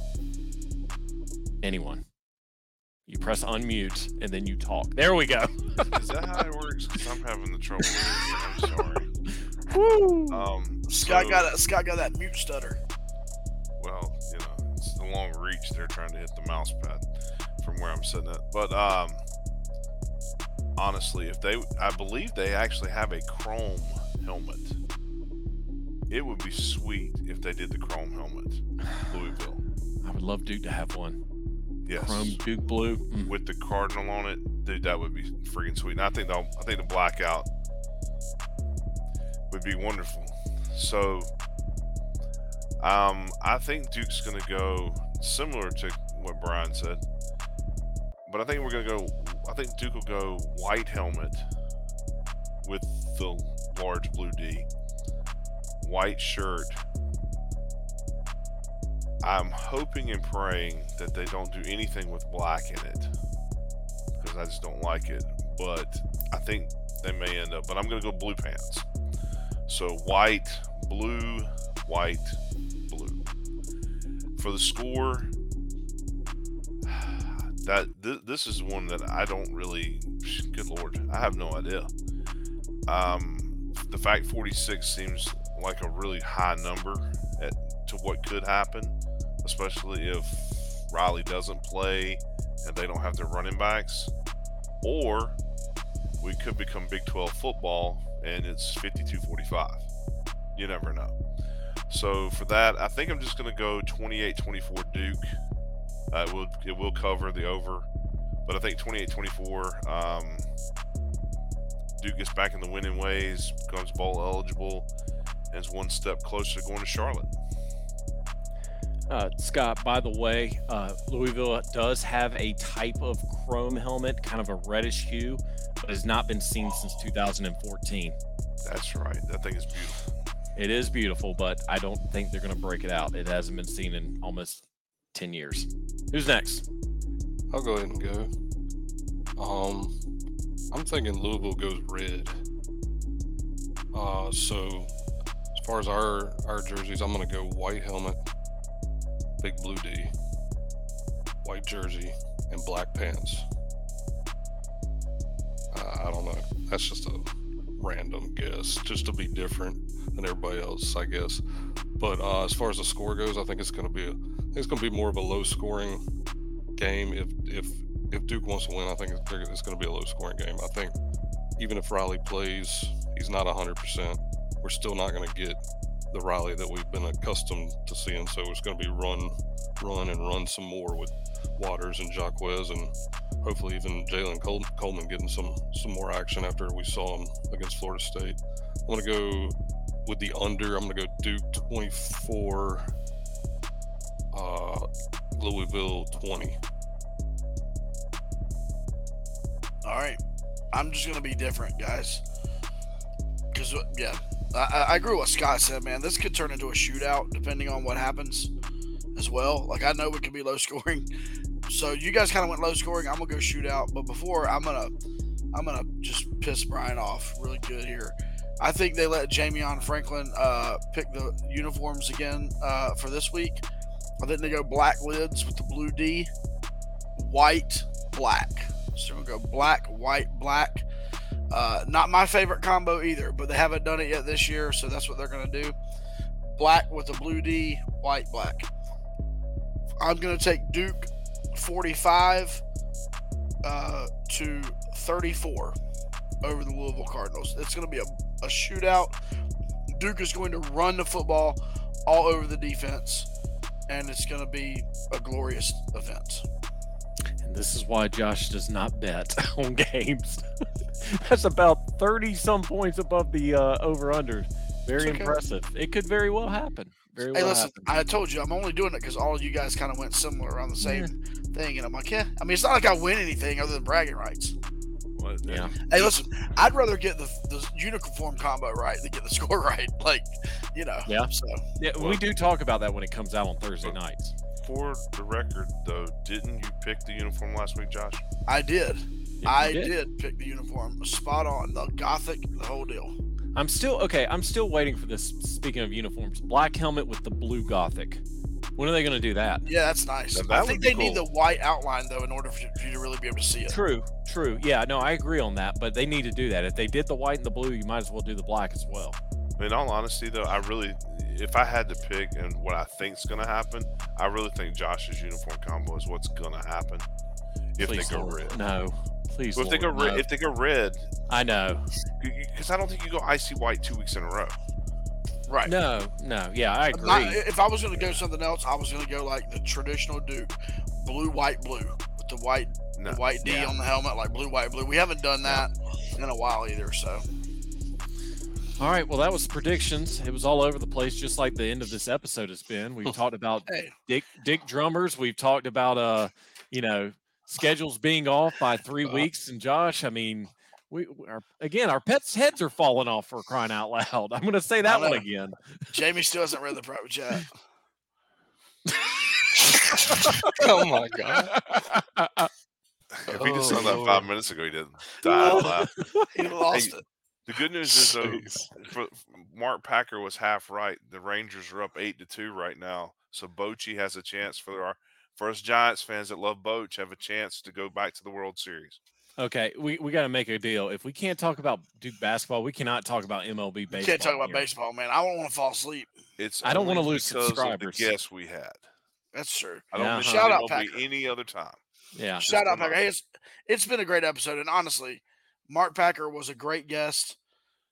Anyone. You press unmute and then you talk. There we go. Is that how it works? Because I'm having the trouble. with it. I'm sorry. Woo! Um, Scott so- got a, Scott got that mute stutter. well, you know, it's the long reach. They're trying to hit the mouse pad from where I'm sitting at. But um, honestly, if they, I believe they actually have a chrome helmet. It would be sweet if they did the chrome helmet, Louisville. I would love Duke to have one. Yes, Chrome Duke blue. Mm. with the cardinal on it, dude, that would be freaking sweet. And I think the, I think the blackout would be wonderful. So, um, I think Duke's going to go similar to what Brian said, but I think we're going to go. I think Duke will go white helmet with the large blue D, white shirt. I'm hoping and praying that they don't do anything with black in it because I just don't like it. But I think they may end up. But I'm going to go blue pants. So white, blue, white, blue. For the score, that th- this is one that I don't really. Good lord, I have no idea. Um, the fact 46 seems like a really high number at to what could happen, especially if Riley doesn't play and they don't have their running backs, or we could become Big 12 football and it's 52-45. You never know. So for that, I think I'm just going to go 28-24 Duke. Uh, it will it will cover the over, but I think 28-24. Um, Duke gets back in the winning ways, becomes bowl eligible, and is one step closer to going to Charlotte. Uh, Scott, by the way, uh, Louisville does have a type of chrome helmet, kind of a reddish hue, but has not been seen since 2014. That's right. That thing is beautiful. It is beautiful, but I don't think they're going to break it out. It hasn't been seen in almost 10 years. Who's next? I'll go ahead and go. Um, I'm thinking Louisville goes red. Uh, so as far as our our jerseys, I'm gonna go white helmet, big blue D, white jersey, and black pants. Uh, I don't know. That's just a random guess, just to be different than everybody else, I guess. But uh, as far as the score goes, I think it's gonna be a, it's gonna be more of a low scoring game. If if if Duke wants to win, I think it's, it's going to be a low scoring game. I think even if Riley plays, he's not 100%. We're still not going to get the rally that we've been accustomed to seeing. So it's going to be run, run, and run some more with Waters and Jaquez, and hopefully even Jaylen Col- Coleman getting some some more action after we saw him against Florida State. I'm going to go with the under. I'm going to go Duke 24, uh, Louisville 20. All right. I'm just going to be different, guys. Because, yeah, I, I agree with what Scott said, man. This could turn into a shootout depending on what happens as well. Like, I know it could be low scoring. So you guys kind of went low scoring. I'm to go shootout. But before, I'm to. I'm gonna just piss Brian off really good here. I think they let Jamion Franklin uh, pick the uniforms again uh, for this week. I think they go black lids with the blue D, white, black. So we'll go black, white, black. Uh, not my favorite combo either, but they haven't done it yet this year, so that's what they're going to do. Black with a blue D, white, black. I'm going to take Duke 45 uh, to 34 over the Louisville Cardinals. It's going to be a, a shootout. Duke is going to run the football all over the defense, and it's going to be a glorious event. And this is why Josh does not bet on games. That's about 30 some points above the uh, over under. Very okay. impressive. It could very well happen. Very Hey, well listen, happen. I told you I'm only doing it because all of you guys kind of went similar around the same thing, and I'm like, yeah. I mean, it's not like I win anything other than bragging rights. What, Yeah. Hey, listen, I'd rather get the, the uniform combo right than get the score right. Like, you know. Yeah. So Yeah, we do talk about that when it comes out on Thursday nights. For the record, though, didn't you pick the uniform last week, Josh? I did. Yeah, I you did. pick the uniform. Spot on. The gothic, the whole deal. I'm still okay. I'm still waiting for this. Speaking of uniforms, black helmet with the blue gothic. When are they going to do that? Yeah, that's nice. Now, I think would be they need the white outline though in order for you, for you to really be able to see it. True, true. Yeah, no, I agree on that. But they need to do that. If they did the white and the blue, you might as well do the black as well. In all honesty, though, I really, if I had to pick and what I think's going to happen, I really think Josh's uniform combo is what's going to happen. If Please, they go Lord, red, no. Please, well, if they go red, no. if they go red, I know. because I don't think you go icy white two weeks in a row. Right. No, no. Yeah, I agree. not- if I was going to go something else, I was going to go like the traditional Duke, blue, white, blue, with the white, No. the white D Yeah. on the helmet, like blue, white, blue. We haven't done that in a while either. So All right. Well, that was predictions. It was all over the place, just like the end of this episode has been. We've talked about hey, Dick Dick drummers. We've talked about uh, you know, schedules being off by three Uh, weeks. And Josh, I mean, we are again, our pets' heads are falling off for crying out loud. I'm going to say that one again. Jamie still hasn't read the private chat. oh my god! If he just saw Oh, that five minutes ago, he didn't die. He lost Hey, it. The good news is though, for, Mark Packer was half right. The Rangers are up eight to two right now, so Bochy has a chance for our for us Giants fans that love Boch have a chance to go back to the World Series. Okay, we, we got to make a deal. If we can't talk about Duke basketball, we cannot talk about MLB baseball. You can't talk about here. baseball, man. I don't want to fall asleep. It's I don't wanna lose because subscribers. Of the guess we had. That's true. I don't Yeah. think Shout out, Packer. any other time. Yeah. Just Shout out. Packer. Hey, it's, it's been a great episode, and honestly, Mark Packer was a great guest.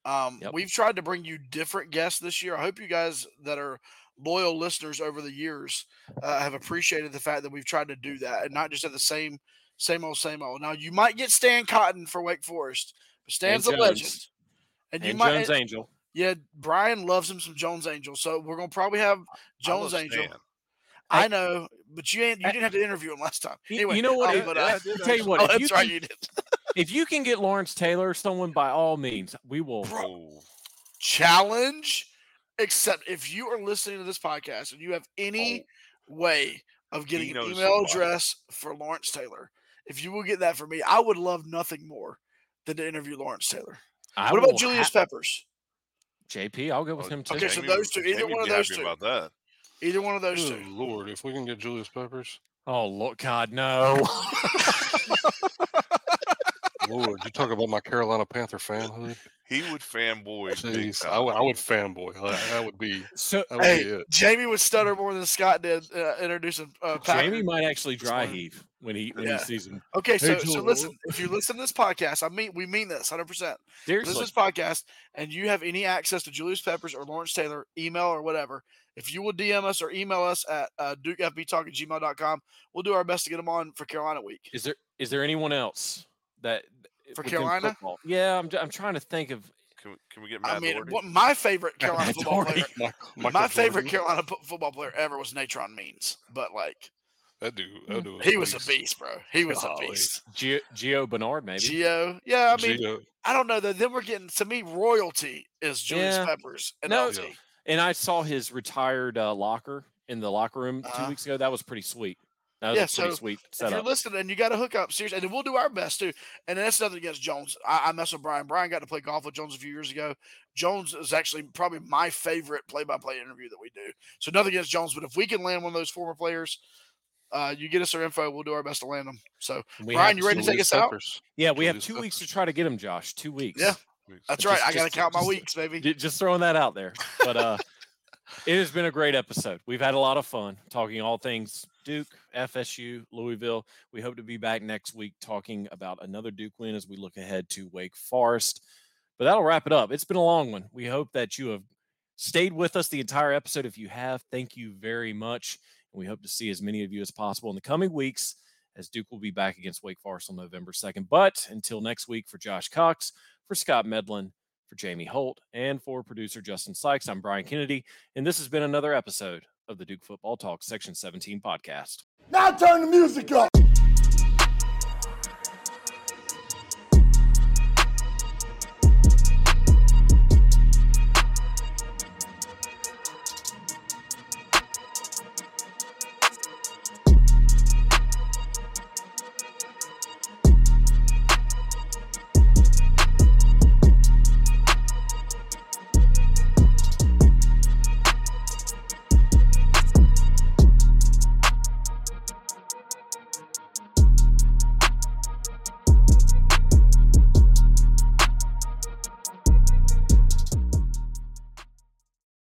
Um, Yep. We've tried to bring you different guests this year. I hope you guys that are loyal listeners over the years uh, have appreciated the fact that we've tried to do that and not just have the same, same old, same old. Now you might get Stan Cotton for Wake Forest, but Stan's a Jones. legend, and you And might. Jones Angell. Yeah, Brian loves him some Jones Angell, so we're gonna probably have Jones love Angell. Stan. I I- know, but you ain't. You didn't have to interview him last time. You- Anyway, you know what? um, but, yeah, uh, I I did tell you what. oh, if, you right, can, you did. if you can get Lawrence Taylor, someone by all means, we will. Bro, Oh, challenge. Except if you are listening to this podcast and you have any way of getting an email somebody. address for Lawrence Taylor, if you will get that for me, I would love nothing more than to interview Lawrence Taylor. I what about Julius ha- Peppers? JP, I'll go with oh, him too. Okay, so Jamie those two, either Jamie one of those happy two. About that. Either one of those Good two. lord, if we can get Julius Peppers, Oh, look, God, no. Lord, you talk about my Carolina Panther fanhood. He would fanboy. big Jeez, I would, I would fanboy. That, that would be, so that would be Hey, it. Jamie would stutter more than Scott did uh, introducing uh, Packer. Jamie might actually dry heave. When he when Yeah. he sees him. Okay, so Hey, so Joel. listen. If you listen to this podcast, I mean we mean this 100. percent Listen Seriously, to this podcast, and you have any access to Julius Peppers or Lawrence Taylor, email or whatever. If you will DM us or email us at uh, dukefbtalk at gmail.com, we'll do our best to get them on for Carolina week. is there is there anyone else that For Carolina? football- Yeah, I'm I'm trying to think of. Can, we- can we get Matt I mean, what my favorite Carolina football player, Michael, Michael my favorite Jordan, Carolina football player ever was Natron Means, but like That dude, that dude he was a beast, bro. He was a beast. Geo, Gio Bernard, maybe. Gio, yeah, I mean, Gio, I don't know though. Then we're getting to me royalty is Julius Yeah. Peppers and No, LT. and I saw his retired uh, locker in the locker room 2 Uh-huh. weeks ago. That was pretty sweet. That was Yeah, a pretty so sweet if you're listening and you got to hook up, seriously, and then we'll do our best too. And that's nothing against Jones. I, I mess with Brian. Brian got to play golf with Jones a few years ago. Jones is actually probably my favorite play-by-play interview that we do. So nothing against Jones, but if we can land one of those former players, uh, you get us their info. We'll do our best to land them. So We Brian, you ready to take us out? Yeah, we have Julius two weeks to try to get them, Josh. Two weeks. Yeah. that's Just- right. I got to count my just- weeks, baby. Just throwing that out there. But uh it has been a great episode. We've had a lot of fun talking all things Duke, FSU, Louisville. We hope to be back next week talking about another Duke win as we look ahead to Wake Forest. But that'll wrap it up. It's been a long one. We hope that you have stayed with us the entire episode. If you have, thank you very much. And we hope to see as many of you as possible in the coming weeks as Duke will be back against Wake Forest on November 2nd. But until next week, for Josh Cox, for Scott Medlin, for Jamie Holt, and for producer Justin Sykes, I'm Brian Kennedy. And this has been another episode of the Duke Football Talk Section 17 podcast. Now turn the music up.